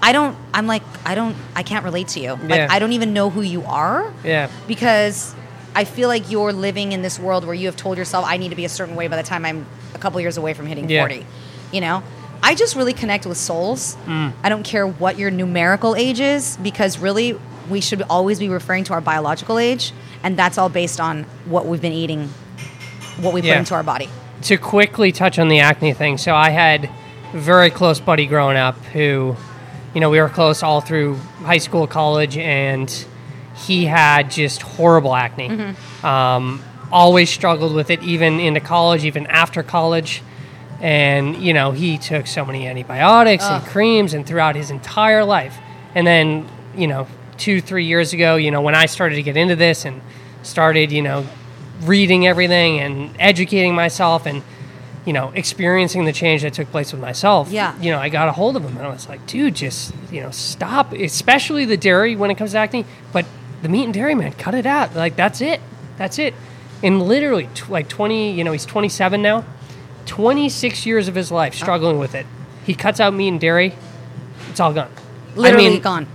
I don't, I'm like, I don't, I can't relate to you. Like, Yeah. I don't even know who you are Yeah. because I feel like you're living in this world where you have told yourself I need to be a certain way by the time I'm a couple years away from hitting Yeah. 40. You know? I just really connect with souls. Mm. I don't care what your numerical age is because really we should always be referring to our biological age and that's all based on what we've been eating, what we put Yeah. into our body. to quickly touch on the acne thing, so I had a very close buddy growing up who, you know, we were close all through high school, college, and he had just horrible acne. Um, always struggled with it, even into college, even after college. And, you know, he took so many antibiotics and creams and throughout his entire life. And then, you know, two, three years ago, you know, when I started to get into this and started, you know, reading everything and educating myself and you know experiencing the change that took place with myself Yeah. you know i got a hold of him and i was like dude just you know stop especially the dairy when it comes to acne but the meat and dairy man cut it out. Like that's it. That's it. And literally tw- like 20 you know he's 27 now. 26 years of his life struggling with it. He cuts out meat and dairy. It's all gone. Literally I mean, gone.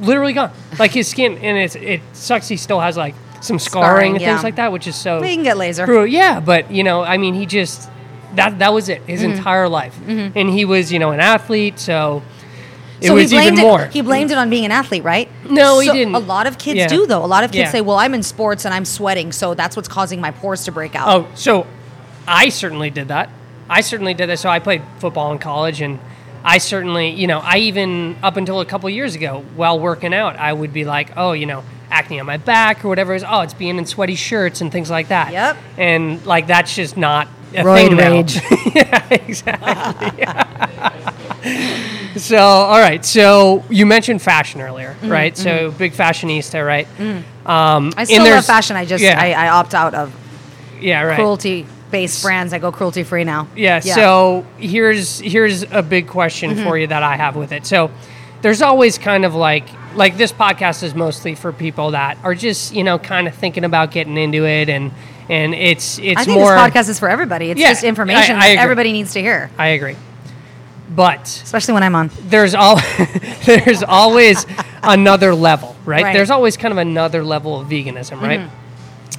literally gone. Like his skin and it's it sucks he still has like some scarring, Scarring, and yeah. things like that which is so We can get laser. True, yeah, but you know, I mean, he just that that was it his Mm-hmm. entire life, and he was you know an athlete, so it so was he blamed even it, more. He blamed it on being an athlete, right? No, he didn't. A lot of kids Yeah. do though. A lot of kids Yeah. say, "Well, I'm in sports and I'm sweating, so that's what's causing my pores to break out." oh, so I certainly did that. I certainly did that. So I played football in college, and I certainly, you know, I even up until a couple years ago, while working out, I would be like, oh, you know, acne on my back or whatever it is. Oh, it's being in sweaty shirts and things like that. Yep. And like that's just not a Roid thing now. rage. yeah, exactly. so, all right. So you mentioned fashion earlier, Mm, right? So big fashionista, right? Um, I still love fashion. I just yeah, I, I opt out of yeah, right. cruelty based brands. I go cruelty free now. Yeah, So here's here's a big question Mm-hmm. for you that I have with it. So there's always kind of like like this podcast is mostly for people that are just you know kind of thinking about getting into it and and it's it's I think more. this podcast is for everybody. It's Yeah, just information I- I that everybody needs to hear, I agree, but especially when I'm on. there's all there's always another level, right? Right. Mm-hmm. There's always kind of another level of veganism, right?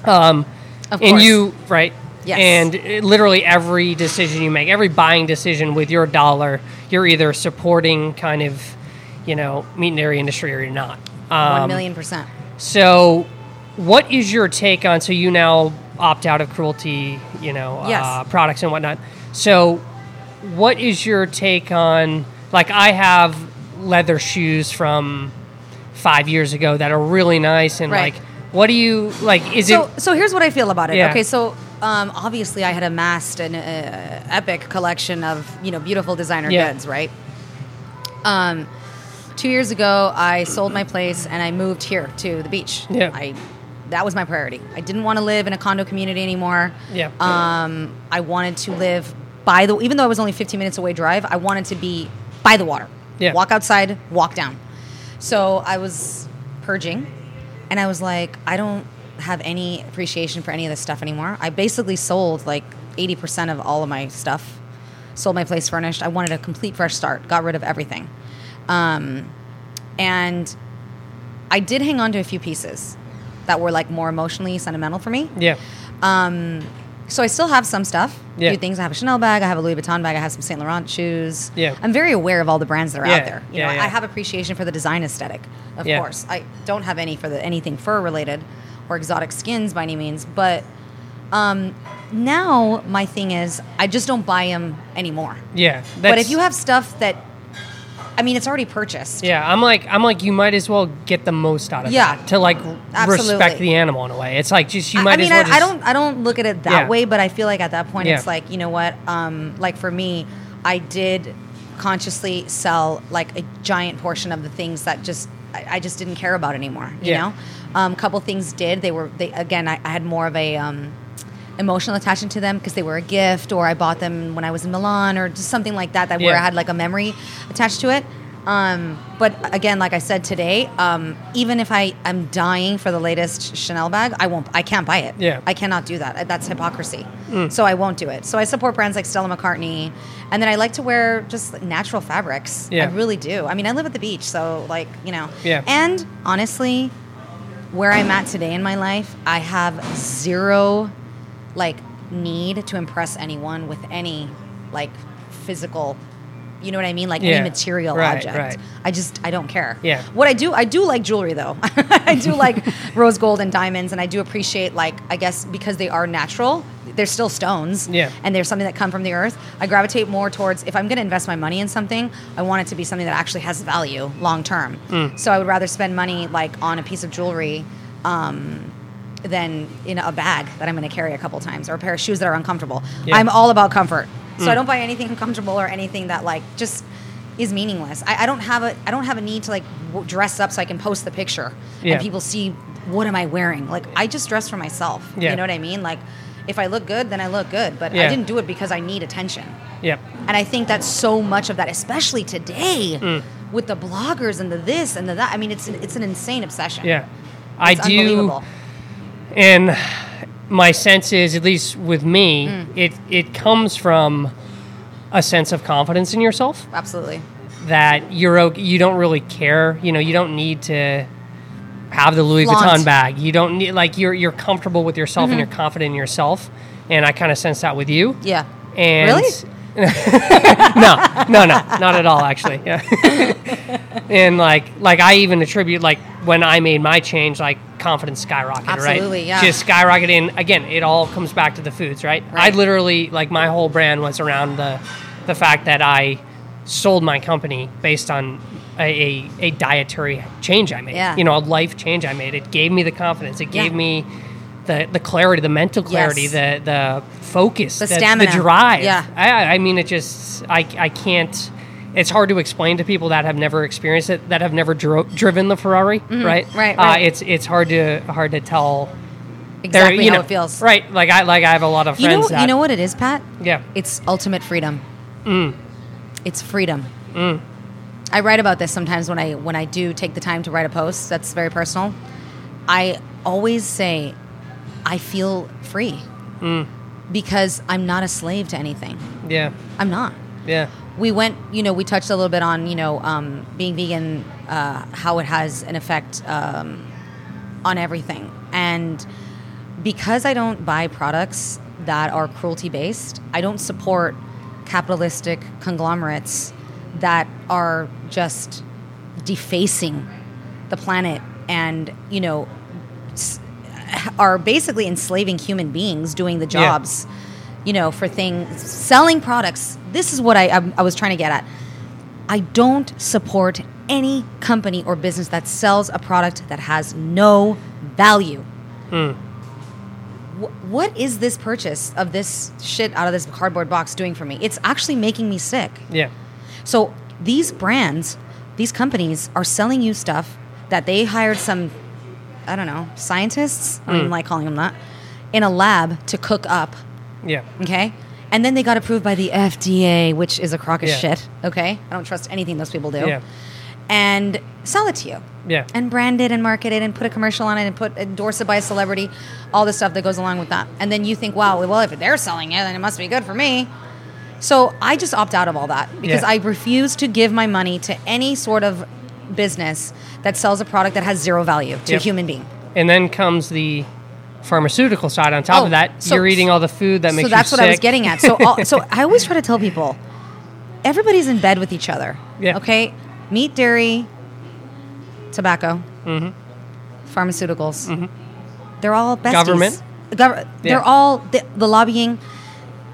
Um, Of and course. you right Yes. and it- literally every decision you make every buying decision with your dollar you're either supporting kind of you know meat and dairy industry or you're not Um, million percent. So, what is your take on? So you now opt out of cruelty, you know, uh, products and whatnot. So, what is your take on? Like, I have leather shoes from five years ago that are really nice, and Right. like, what do you like? Is So, it? so here's what I feel about it. Yeah. Okay, so um, obviously I had amassed an uh, epic collection of you know beautiful designer Yeah. goods, right? Um, two years ago, I sold my place and I moved here to the beach. Yeah. I that was my priority. I didn't want to live in a condo community anymore. Yeah. Um, I wanted to live by the even though I was only 15 minutes away drive, I wanted to be by the water. Yeah. Walk outside, walk down. So I was purging and I was like, I don't have any appreciation for any of this stuff anymore. I basically sold like 80% of all of my stuff. Sold my place furnished. I wanted a complete fresh start. Got rid of everything. Um, and I did hang on to a few pieces that were like more emotionally sentimental for me. yeah. Um, So I still have some stuff. Yeah. Few things. I have a Chanel bag. I have a Louis Vuitton bag. I have some Saint Laurent shoes. Yeah. I'm very aware of all the brands that are Yeah, out there. You yeah, know, yeah. I have appreciation for the design aesthetic, of Yeah. course. I don't have any for the anything fur related or exotic skins by any means, but um, now my thing is I just don't buy them anymore. Yeah. but if you have stuff that, I mean, it's already purchased. Yeah, I'm like I'm like you might as well get the most out of Yeah. that to like Absolutely. respect the animal in a way. It's like just you might I mean, as well I, just I don't, I don't look at it that Yeah. way, but I feel like at that point, Yeah. it's like, you know what? Um, like for me, I did consciously sell like a giant portion of the things that just I, I just didn't care about anymore. You Yeah. know, um, couple things did. They were they again. I, I had more of a um, emotional attachment to them because they were a gift, or I bought them when I was in Milan, or just something like that. That where I had like a memory attached to it. Um, but again, like I said today, um, even if I am dying for the latest Chanel bag, I won't. I can't buy it. Yeah. I cannot do that. That's hypocrisy. So I won't do it. So I support brands like Stella McCartney, and then I like to wear just natural fabrics. Yeah. I really do. I mean, I live at the beach, so like you know. Yeah. And honestly, where I'm at today in my life, I have zero like need to impress anyone with any like physical you know what I mean? Like Yeah. any material Right, object. right. I just I don't care. Yeah. What I do I do like jewelry though. I do like rose gold and diamonds and I do appreciate like I guess because they are natural, they're still stones. Yeah. And they're something that come from the earth. I gravitate more towards if I'm gonna invest my money in something, I want it to be something that actually has value long term. Mm. So I would rather spend money like on a piece of jewelry um, than in a bag that I'm going to carry a couple times or a pair of shoes that are uncomfortable. Yeah. I'm all about comfort, so Mm. I don't buy anything uncomfortable or anything that like just is meaningless. I, I don't have a I don't have a need to like w- dress up so I can post the picture Yeah. and people see what am I wearing. Like I just dress for myself. Yeah. You know what I mean? Like if I look good, then I look good. But Yeah. I didn't do it because I need attention. Yep. And I think that's so much of that, especially today Mm. with the bloggers and the this and the that. I mean, it's it's an insane obsession. Yeah. I It's do unbelievable. And my sense is at least with me, Mm. it it comes from a sense of confidence in yourself Absolutely. that you're okay, you don't really care, you know, you don't need to have the Louis Flaunt. Vuitton bag. You don't need like you're you're comfortable with yourself Mm-hmm. and you're confident in yourself. And I kind of sense that with you. Yeah. And Really? no, no, no, not at all. Actually, yeah. and like, like I even attribute like when I made my change, like confidence skyrocketed, right? Absolutely, yeah. Just skyrocketed. And again, it all comes back to the foods, right? I literally like my whole brand was around the the fact that I sold my company based on a, a, a dietary change I made. Yeah. You know, a life change I made. It gave me the confidence. It Yeah. gave me the, the clarity, the mental clarity, Yes. the the focus, The the, stamina. the drive. Yeah. I, I mean, it just I, I can't. It's hard to explain to people that have never experienced it, that have never dro- driven the Ferrari, right? Mm-hmm. right, Uh, right. it's it's hard to hard to tell. Exactly you how know, it feels. right? Like I like I have a lot of You friends know, that you know what it is, Pat? yeah It's ultimate freedom. Mm. It's freedom. I write about this sometimes when I when I do take the time to write a post that's very personal. I always say I feel free Mm. because I'm not a slave to anything. yeah I'm not. yeah we went you know we touched a little bit on you know um, being vegan uh, how it has an effect um, on everything and because i don't buy products that are cruelty based i don't support capitalistic conglomerates that are just defacing the planet and you know are basically enslaving human beings doing the Yeah. jobs you know for things selling products. This is what I, I, I was trying to get at. I don't support any company or business that sells a product that has no value. Hmm. Wh- what is this purchase of this shit out of this cardboard box doing for me? It's actually making me sick. Yeah. so these brands, these companies are selling you stuff that they hired some, I don't know, scientists. I don't even hmm. like calling them that, in a lab to cook up. Yeah. Okay. And then they got approved by the FDA, which is a crock of Yeah. shit. Okay. I don't trust anything those people do. Yeah. And sell it to you. Yeah. And brand it and market it and put a commercial on it and put endorse it by a celebrity, all the stuff that goes along with that. And then you think, wow, well, if they're selling it, then it must be good for me. So I just opt out of all that because Yeah. I refuse to give my money to any sort of business that sells a product that has zero value to Yep. a human being. And then comes the pharmaceutical side. On top Oh, of that, so- you're eating all the food that makes so that's what I was getting at. So, all, so I always try to tell people, everybody's in bed with each other. Yeah. Okay, meat, dairy, tobacco, Mm-hmm. pharmaceuticals. They're all besties. Government. The gov- Yeah. They're all the, the lobbying.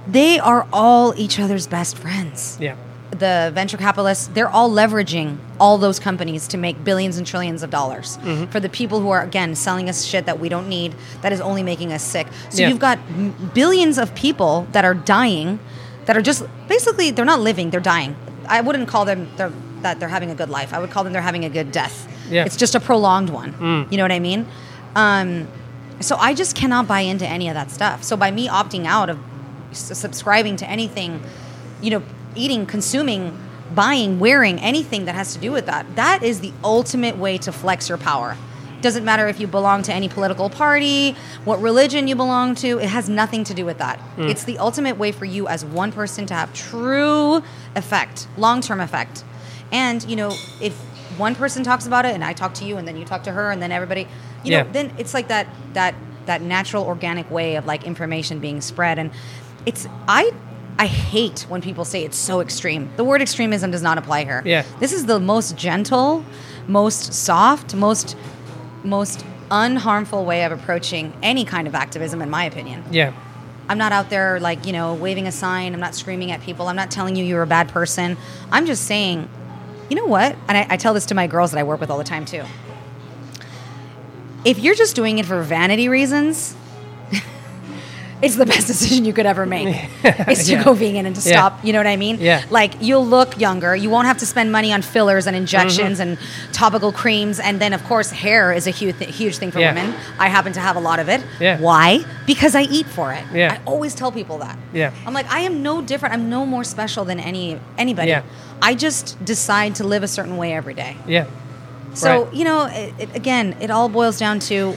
They are all each other's best friends. Yeah. The venture capitalists, they're all leveraging all those companies to make billions and trillions of dollars Mm-hmm. for the people who are again selling us shit that we don't need that is only making us sick. So Yeah. you've got m- billions of people that are dying, that are just basically they're not living, they're dying. I wouldn't call them they're, that they're having a good life. I would call them they're having a good death. Yeah. It's just a prolonged one. Mm. You know what I mean? Um, so I just cannot buy into any of that stuff. So by me opting out of s- subscribing to anything, you know, eating, consuming, buying, wearing anything that has to do with that, that is the ultimate way to flex your power. Doesn't matter if you belong to any political party, what religion you belong to, it has nothing to do with that. Hmm. It's the ultimate way for you as one person to have true effect, long term effect. And, you know, if one person talks about it and I talk to you and then you talk to her and then everybody, you Yeah. know, then it's like that that that natural organic way of like information being spread and it's I I hate when people say it's so extreme. The word extremism does not apply here. Yeah. This is the most gentle, most soft, most most unharmful way of approaching any kind of activism in my opinion. Yeah. I'm not out there like, you know, waving a sign. I'm not screaming at people. I'm not telling you you're a bad person. I'm just saying, you know what? And I, I tell this to my girls that I work with all the time too. If you're just doing it for vanity reasons, it's the best decision you could ever make. is to Yeah. go vegan and to Yeah. stop. You know what I mean? Yeah. Like you'll look younger. You won't have to spend money on fillers and injections mm-hmm. and topical creams. And then, of course, hair is a huge, huge thing for Yeah. women. I happen to have a lot of it. Yeah. Why? Because I eat for it. Yeah. I always tell people that. Yeah. I'm like, I am no different. I'm no more special than any anybody. Yeah. I just decide to live a certain way every day. Yeah. So Right. you know, it, it, again, it all boils down to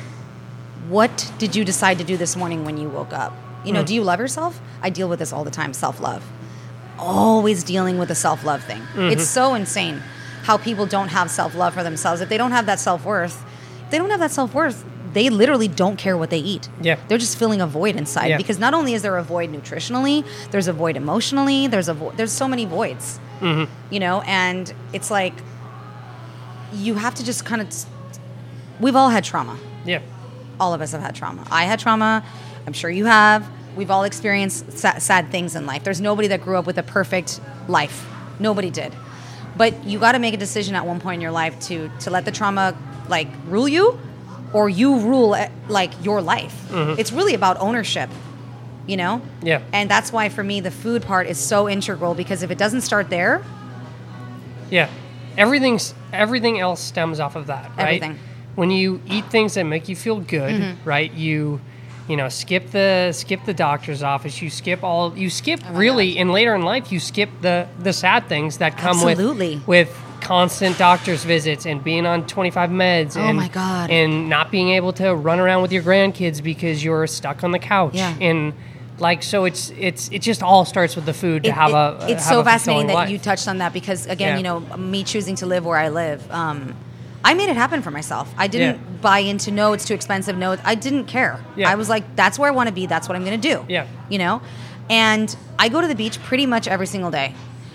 what did you decide to do this morning when you woke up? You know, Mm. do you love yourself? I deal with this all the time. Self love. Always dealing with the self love thing. Mm-hmm. It's so insane how people don't have self love for themselves. If they don't have that self worth, if they don't have that self worth. They literally don't care what they eat. Yeah. They're just filling a void inside Yeah. because not only is there a void nutritionally, there's a void emotionally, there's a vo- there's so many voids. Mm-hmm. You know, and it's like you have to just kind of we've all had trauma Yeah. All of us have had trauma. I had trauma. I'm sure you have. We've all experienced sa- sad things in life. There's nobody that grew up with a perfect life. Nobody did. But you got to make a decision at one point in your life to to let the trauma like rule you or you rule eh, like your life. It's really about ownership you know? Yeah. and that's why for me the food part is so integral because if it doesn't start there Yeah. Everything's everything else stems off of that, right? Everything. When you eat things that make you feel good, Mm-hmm. right? You you know, skip the skip the doctor's office, you skip all you skip Oh really and later in life you skip the the sad things that come Absolutely. with with constant doctor's visits and being on 25 meds Oh and my God. and not being able to run around with your grandkids because you're stuck on the couch Yeah. and like so it's it's it just all starts with the food to It- have it- a it's have so a fascinating that life. you touched on that because again Yeah. you know me choosing to live where i live um, i made it happen for myself i didn't Yeah. buy into no it's too expensive no i didn't care Yeah. i was like that's where i want to be that's what i'm going to do Yeah. you know and i go to the beach pretty much every single day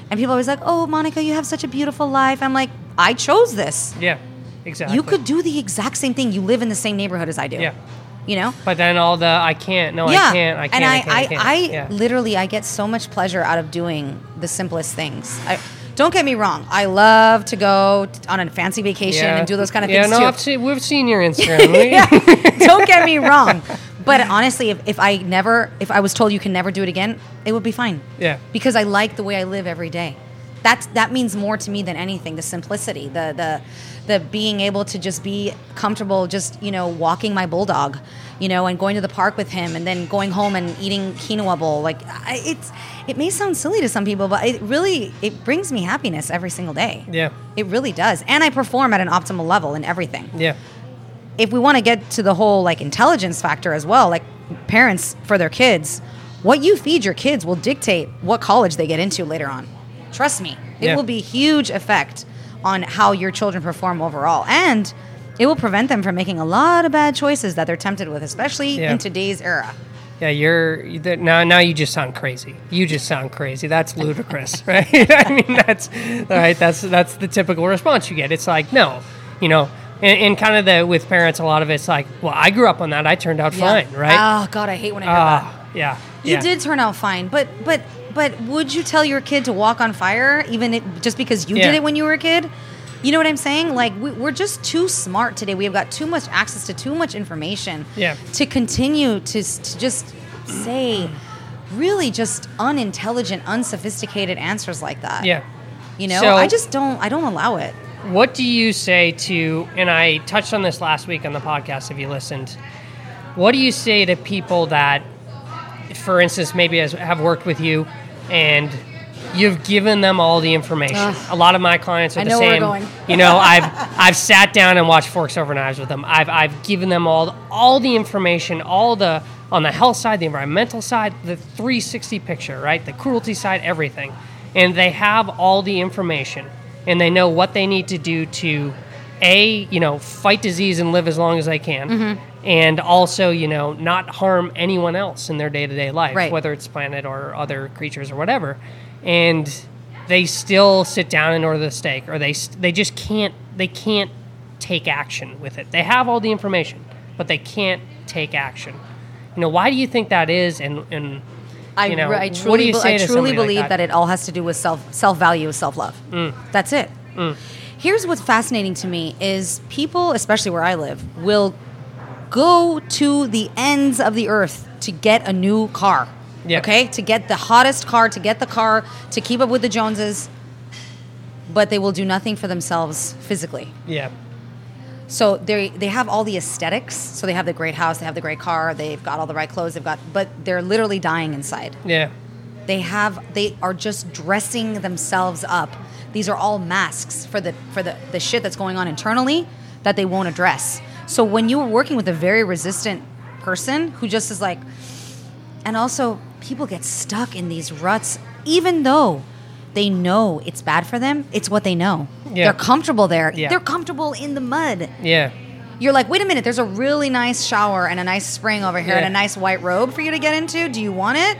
and people are always like oh monica you have such a beautiful life i'm like i chose this yeah Exactly. You could do the exact same thing. You live in the same neighborhood as I do. Yeah. You know? But then all the I can't, no, yeah. I can't, I can't, and I, I, can't, I, can't. I, yeah. literally, I get so much pleasure out of doing the simplest things. I, don't get me wrong. I love to go t- on a fancy vacation yeah. and do those kind of yeah, things no, too. I've seen, we've seen your Instagram. Yeah. Don't get me wrong. But honestly, if, if I never, if I was told you can never do it again, it would be fine. Yeah. Because I like the way I live every day. That's that means more to me than anything. The simplicity, the the the being able to just be comfortable, just you know, walking my bulldog, you know, and going to the park with him, and then going home and eating quinoa bowl. Like I, it's, it may sound silly to some people, but it really it brings me happiness every single day. Yeah. It really does, and I perform at an optimal level in everything yeah. if we want to get to the whole like intelligence factor as well, like parents for their kids, what you feed your kids will dictate what college they get into later on. Trust me, it Yeah. will be huge effect on how your children perform overall, and it will prevent them from making a lot of bad choices that they're tempted with, especially Yeah. in today's era. Yeah, you're now. Now you just sound crazy. You just sound crazy. That's ludicrous, right? I mean, that's right. That's that's the typical response you get. It's like, no, you know, and, and kind of the with parents, a lot of it's like, well, I grew up on that. I turned out Yeah. fine, right? Oh God, I hate when I hear that. Ah, yeah. You yeah. did turn out fine, but but but would you tell your kid to walk on fire even it, just because you Yeah. did it when you were a kid? You know what I'm saying? Like we, we're just too smart today. We have got too much access to too much information. Yeah. To continue to to just say really just unintelligent, unsophisticated answers like that. Yeah. You know, So- I just don't. I don't allow it. What do you say to, and I touched on this last week on the podcast if you listened. What do you say to people that, for instance, maybe has, have worked with you and you've given them all the information? Ugh. A lot of my clients are I the know where we're same. going. You know, I've I've sat down and watched Forks Over Knives with them. I've I've given them all all the information, all the on the health side, the environmental side, the 360 picture, right? The cruelty side, everything. And they have all the information and they know what they need to do to a, you know, fight disease and live as long as they can. Mm-hmm. And also, you know, not harm anyone else in their day-to-day life, Right. whether it's planet or other creatures or whatever. And they still sit down and order the steak or they they just can't they can't take action with it. They have all the information, but they can't take action. You know, why do you think that is and and I, you know, I what do truly, you be- say I truly somebody like believe that? that? it all has to do with self self value, self love. Mm. That's it. Here's what's fascinating to me is people, especially where I live, will go to the ends of the earth to get a new car. Yeah. Okay, to get the hottest car, to get the car, to keep up with the Joneses, but they will do nothing for themselves physically. yeah. So they they have all the aesthetics. So they have the great house, they have the great car, they've got all the right clothes, they've got, but they're literally dying inside. Yeah. They have they are just dressing themselves up. These are all masks for the for the, the shit that's going on internally that they won't address. So when you are working with a very resistant person who just is like and also people get stuck in these ruts even though they know it's bad for them, it's what they know. Yeah. They're comfortable there. Yeah. They're comfortable in the mud. Yeah. You're like, wait a minute, there's a really nice shower and a nice spring over here and a nice white robe for you to get into. Do you want it?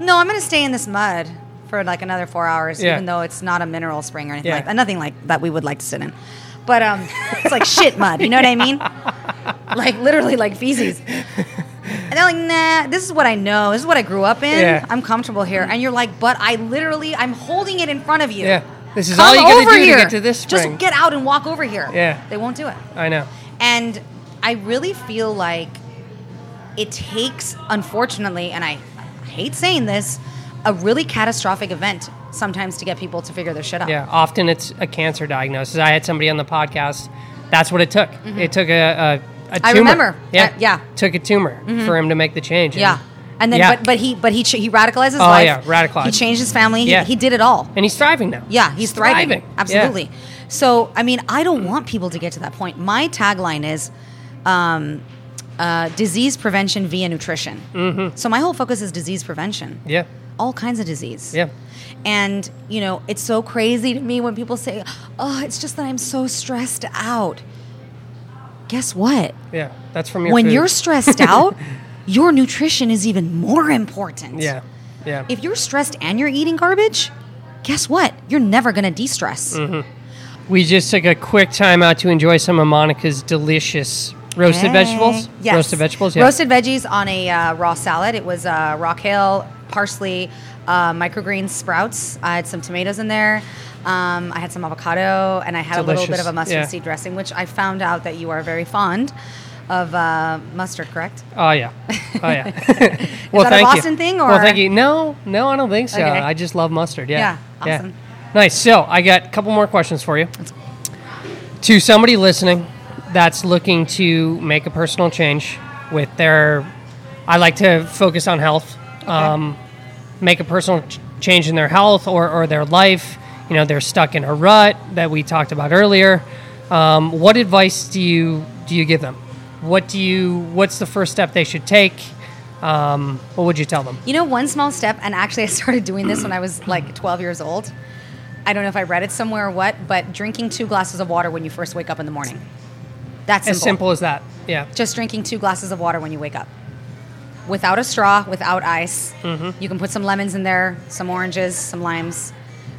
No, I'm going to stay in this mud for like another four hours, Yeah. even though it's not a mineral spring or anything Yeah. like that. Nothing like that we would like to sit in. But um, it's like shit mud. You know what I mean? like literally like feces. And they're like, nah, this is what I know. This is what I grew up in. Yeah. I'm comfortable here. And you're like, but I literally, I'm holding it in front of you. Yeah. This is Come all you got to over do here. to get to this spring. Just get out and walk over here. Yeah. They won't do it. I know. And I really feel like it takes, unfortunately, and I hate saying this, a really catastrophic event sometimes to get people to figure their shit out. Yeah, often it's a cancer diagnosis. I had somebody on the podcast. That's what it took. It took a, a, a tumor. Mm-hmm. I remember. Yeah, yeah. Took a tumor for him to make the change. Yeah. And then, Yeah. but but he but he ch- he radicalized his Oh, life. yeah, radicalized. He changed his family. Yeah. he did it all. and he's thriving now. Yeah, he's thriving. Yeah. Absolutely. So, I mean, I don't want people to get to that point. My tagline is um, uh, disease prevention via nutrition. Mm-hmm. So, my whole focus is disease prevention. Yeah, All kinds of disease. yeah, And, you know, it's so crazy to me when people say, oh, it's just that I'm so stressed out. Guess what? yeah. That's from your when food. you're stressed out, your nutrition is even more important. Yeah, yeah. If you're stressed and you're eating garbage, guess what? You're never going to de stress. Mm-hmm. We just took a quick time out to enjoy some of Monica's delicious roasted Hey. vegetables. Yes. Roasted vegetables. Yeah. Roasted veggies on a uh, raw salad. It was uh, rock hill, parsley, uh, microgreens, sprouts. I had some tomatoes in there. Um, I had some avocado, and I had a little bit of a mustard Yeah. seed dressing, which I found out that you are very fond of uh, mustard, correct? Oh yeah. Oh yeah. Is that a Boston you. thing, Well, thank you. No, no, I don't think so. Okay. I just love mustard. Yeah. Yeah, awesome. Nice. So I got a couple more questions for you. To somebody listening that's looking to make a personal change with their, I like to focus on health. Um, make a personal ch- change in their health or, or their life. You know, they're stuck in a rut that we talked about earlier. Um, what advice do you do you give them? What do you? What's the first step they should take? Um, what would you tell them? You know, one small step, and actually, I started doing this when I was like 12 years old. I don't know if I read it somewhere or what, but drinking two glasses of water when you first wake up in the morning. That's simple. As simple as that. Yeah. Just drinking two glasses of water when you wake up. Without a straw, without ice. Mm-hmm. You can put some lemons in there, some oranges, some limes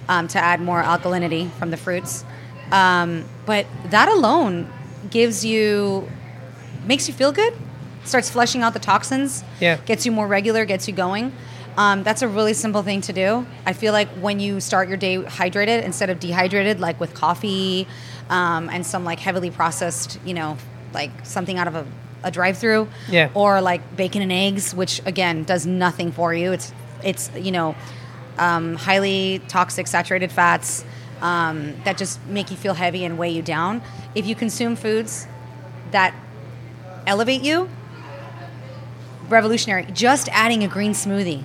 um, to add more alkalinity from the fruits. Um, but that alone gives you, makes you feel good, starts flushing out the toxins, Yeah. gets you more regular, gets you going. Um, that's a really simple thing to do. I feel like when you start your day hydrated instead of dehydrated, like with coffee um, and some like heavily processed, you know, like something out of a, a drive-through, Yeah. or like bacon and eggs, which again does nothing for you. It's it's you know um, highly toxic saturated fats um, that just make you feel heavy and weigh you down. If you consume foods that elevate you, revolutionary. Just adding a green smoothie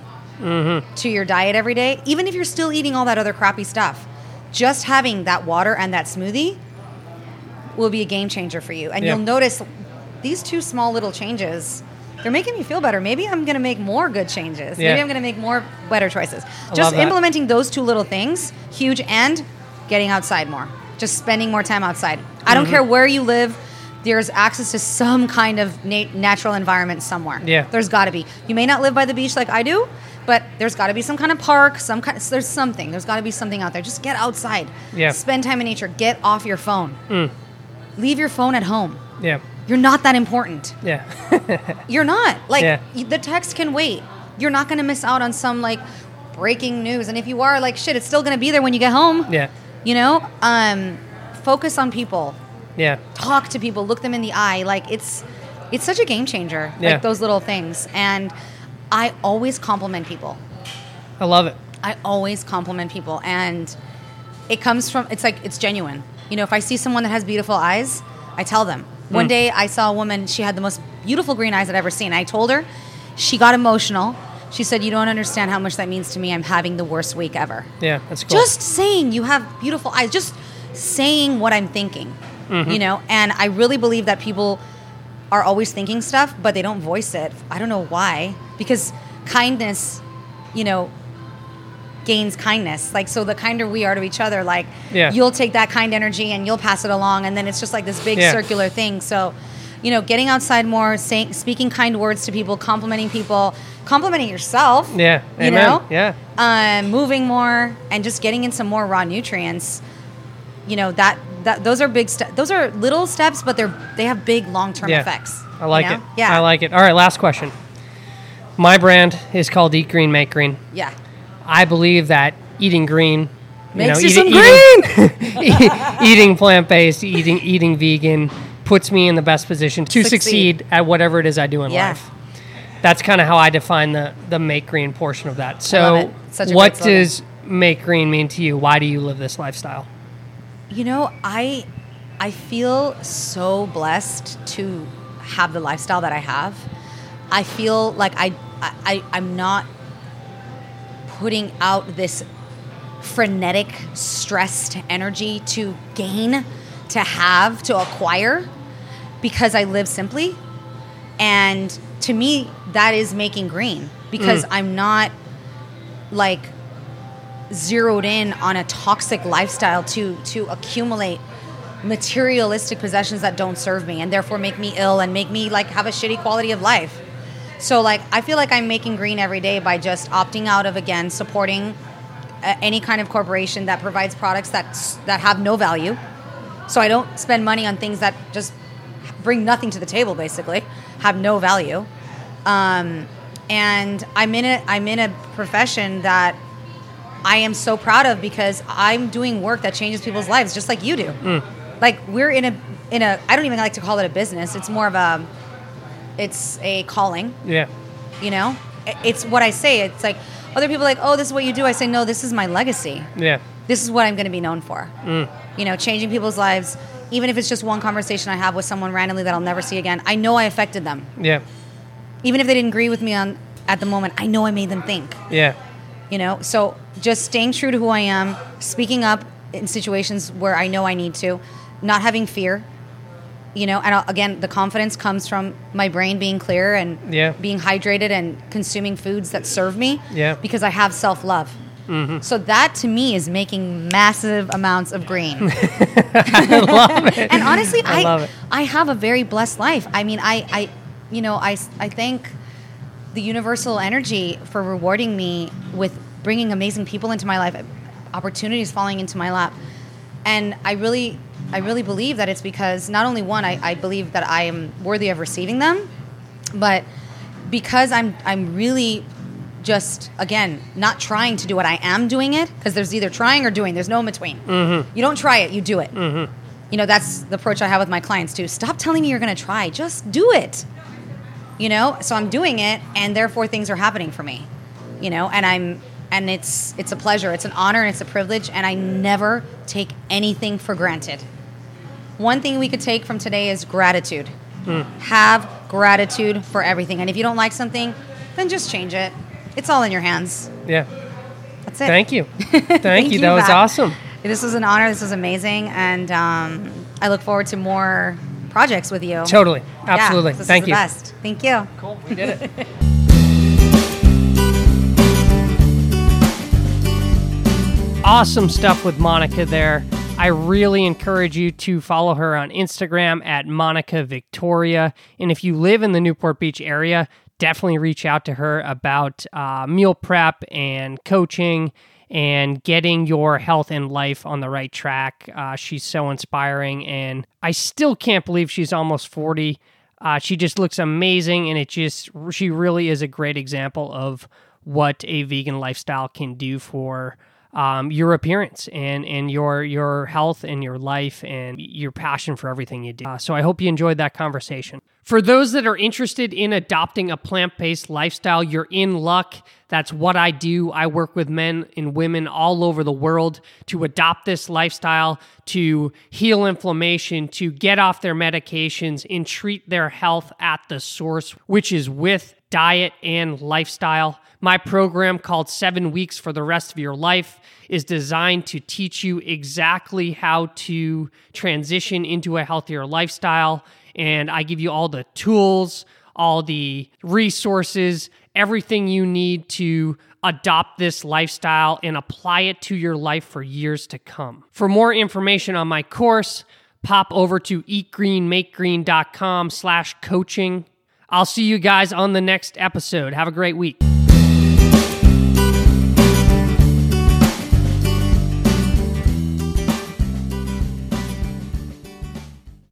to your diet every day, even if you're still eating all that other crappy stuff, just having that water and that smoothie will be a game changer for you. And Yeah. you'll notice these two small little changes. They're making me feel better. Maybe I'm going to make more good changes. Yeah. Maybe I'm going to make more better choices. Just implementing those two little things, huge, and getting outside more. Just spending more time outside. I don't Mm-hmm. care where you live. There's access to some kind of nat- natural environment somewhere. Yeah. There's got to be. You may not live by the beach like I do, but there's got to be some kind of park, some kind. Of, there's something. There's got to be something out there. Just get outside. Yeah. Spend time in nature. Get off your phone. Leave your phone at home. Yeah. You're not that important. Yeah. You're not. Like Yeah. the text can wait. You're not going to miss out on some like breaking news. And if you are like shit, it's still going to be there when you get home. yeah. You know? Um focus on people. Yeah. Talk to people, look them in the eye. Like it's it's such a game changer. Yeah. Like those little things. And I always compliment people. I love it. I always compliment people and it comes from it's like it's genuine. You know, if I see someone that has beautiful eyes, I tell them. One Hmm. day I saw a woman, she had the most beautiful green eyes I'd ever seen. I told her, she got emotional. She said, "You don't understand how much that means to me. I'm having the worst week ever." Yeah. That's cool. Just saying you have beautiful eyes, just saying what I'm thinking. Mm-hmm. You know, and I really believe that people are always thinking stuff, but they don't voice it. I don't know why. Because kindness, you know, gains kindness. Like so the kinder we are to each other, like Yeah. you'll take that kind energy and you'll pass it along and then it's just like this big Yeah. circular thing. So, you know, getting outside more, saying speaking kind words to people, complimenting people, complimenting yourself. yeah. You Amen. know? Yeah. um, moving more and just getting in some more raw nutrients you know that that those are big steps those are little steps but they're they have big long-term Yeah. effects I like you know? it. yeah I like it. All right. Last question. My brand is called Eat Green, Make Green. yeah I believe that eating green Makes you you know, some eating, eating, eating plant-based, eating eating vegan puts me in the best position to succeed, Succeed. at whatever it is I do in Yeah. life. That's kind of how I define the the make green portion of that. So, it. Such a what does make green mean to you? Why do you live this lifestyle? you know i i feel so blessed to have the lifestyle that i have i feel like i i i'm not putting out this frenetic stressed energy to gain to have to acquire because i live simply and to me that is making green because mm. i'm not like zeroed in on a toxic lifestyle to to accumulate materialistic possessions that don't serve me and therefore make me ill and make me like have a shitty quality of life. So like I feel like I'm making green every day by just opting out of again supporting uh, any kind of corporation that provides products that that have no value So I don't spend money on things that just bring nothing to the table, basically, have no value. Um, and I'm in a I'm in a profession that I am so proud of because I'm doing work that changes people's lives, just like you do. Mm. Like we're in a in a I don't even like to call it a business. It's more of a it's a calling. Yeah. You know, it's what I say. It's like other people are like, oh, this is what you do. I say, no, this is my legacy. Yeah. This is what I'm going to be known for. Mm. You know, changing people's lives. Even if it's just one conversation I have with someone randomly that I'll never see again, I know I affected them. Yeah. Even if they didn't agree with me on at the moment, I know I made them think. Yeah. You know, so just staying true to who I am, speaking up in situations where I know I need to, not having fear. You know, and again, the confidence comes from my brain being clear and Yeah. being hydrated and consuming foods that serve me. Yeah. Because I have self love. Mm-hmm. So that to me is making massive amounts of green. I love it. And honestly, I I. I have a very blessed life. I mean, I I you know, I I thank the universal energy for rewarding me with bringing amazing people into my life, opportunities falling into my lap. And I really I really believe that it's because not only one, I, I believe that I am worthy of receiving them, but because I'm I'm really just again not trying to do what I am doing it because there's either trying or doing. There's no in between. Mm-hmm. You don't try it, you do it. Mm-hmm. You know that's the approach I have with my clients too. Stop telling me you're going to try. Just do it. You know. So I'm doing it, and therefore things are happening for me. You know, and I'm and it's it's a pleasure, it's an honor, and it's a privilege, and I never take anything for granted. One thing we could take from today is gratitude. Have gratitude for everything. And if you don't like something, then just change it. It's all in your hands. Yeah. That's it. Thank you. Thank, you. That was Pat. awesome. This was an honor. This was amazing. And um, I look forward to more projects with you. Totally. Yeah, Absolutely. this is Thank the you. Best. Thank you. Cool. We did it. awesome stuff with Monica there. I really encourage you to follow her on Instagram at Monica Victoria. And if you live in the Newport Beach area, definitely reach out to her about uh, meal prep and coaching and getting your health and life on the right track. Uh, she's so inspiring, and I still can't believe she's almost 40. Uh, she just looks amazing, and it just, she really is a great example of what a vegan lifestyle can do for um, your appearance and and your your health and your life and your passion for everything you do. Uh, so I hope you enjoyed that conversation. For those that are interested in adopting a plant-based lifestyle, you're in luck. That's what I do. I work with men and women all over the world to adopt this lifestyle, to heal inflammation, to get off their medications and treat their health at the source, which is with diet and lifestyle. My program called Seven Weeks for the Rest of Your Life is designed to teach you exactly how to transition into a healthier lifestyle. And I give you all the tools, all the resources, everything you need to adopt this lifestyle and apply it to your life for years to come. For more information on my course, pop over to eatgreenmakegreen.com slash coaching. I'll see you guys on the next episode. Have a great week.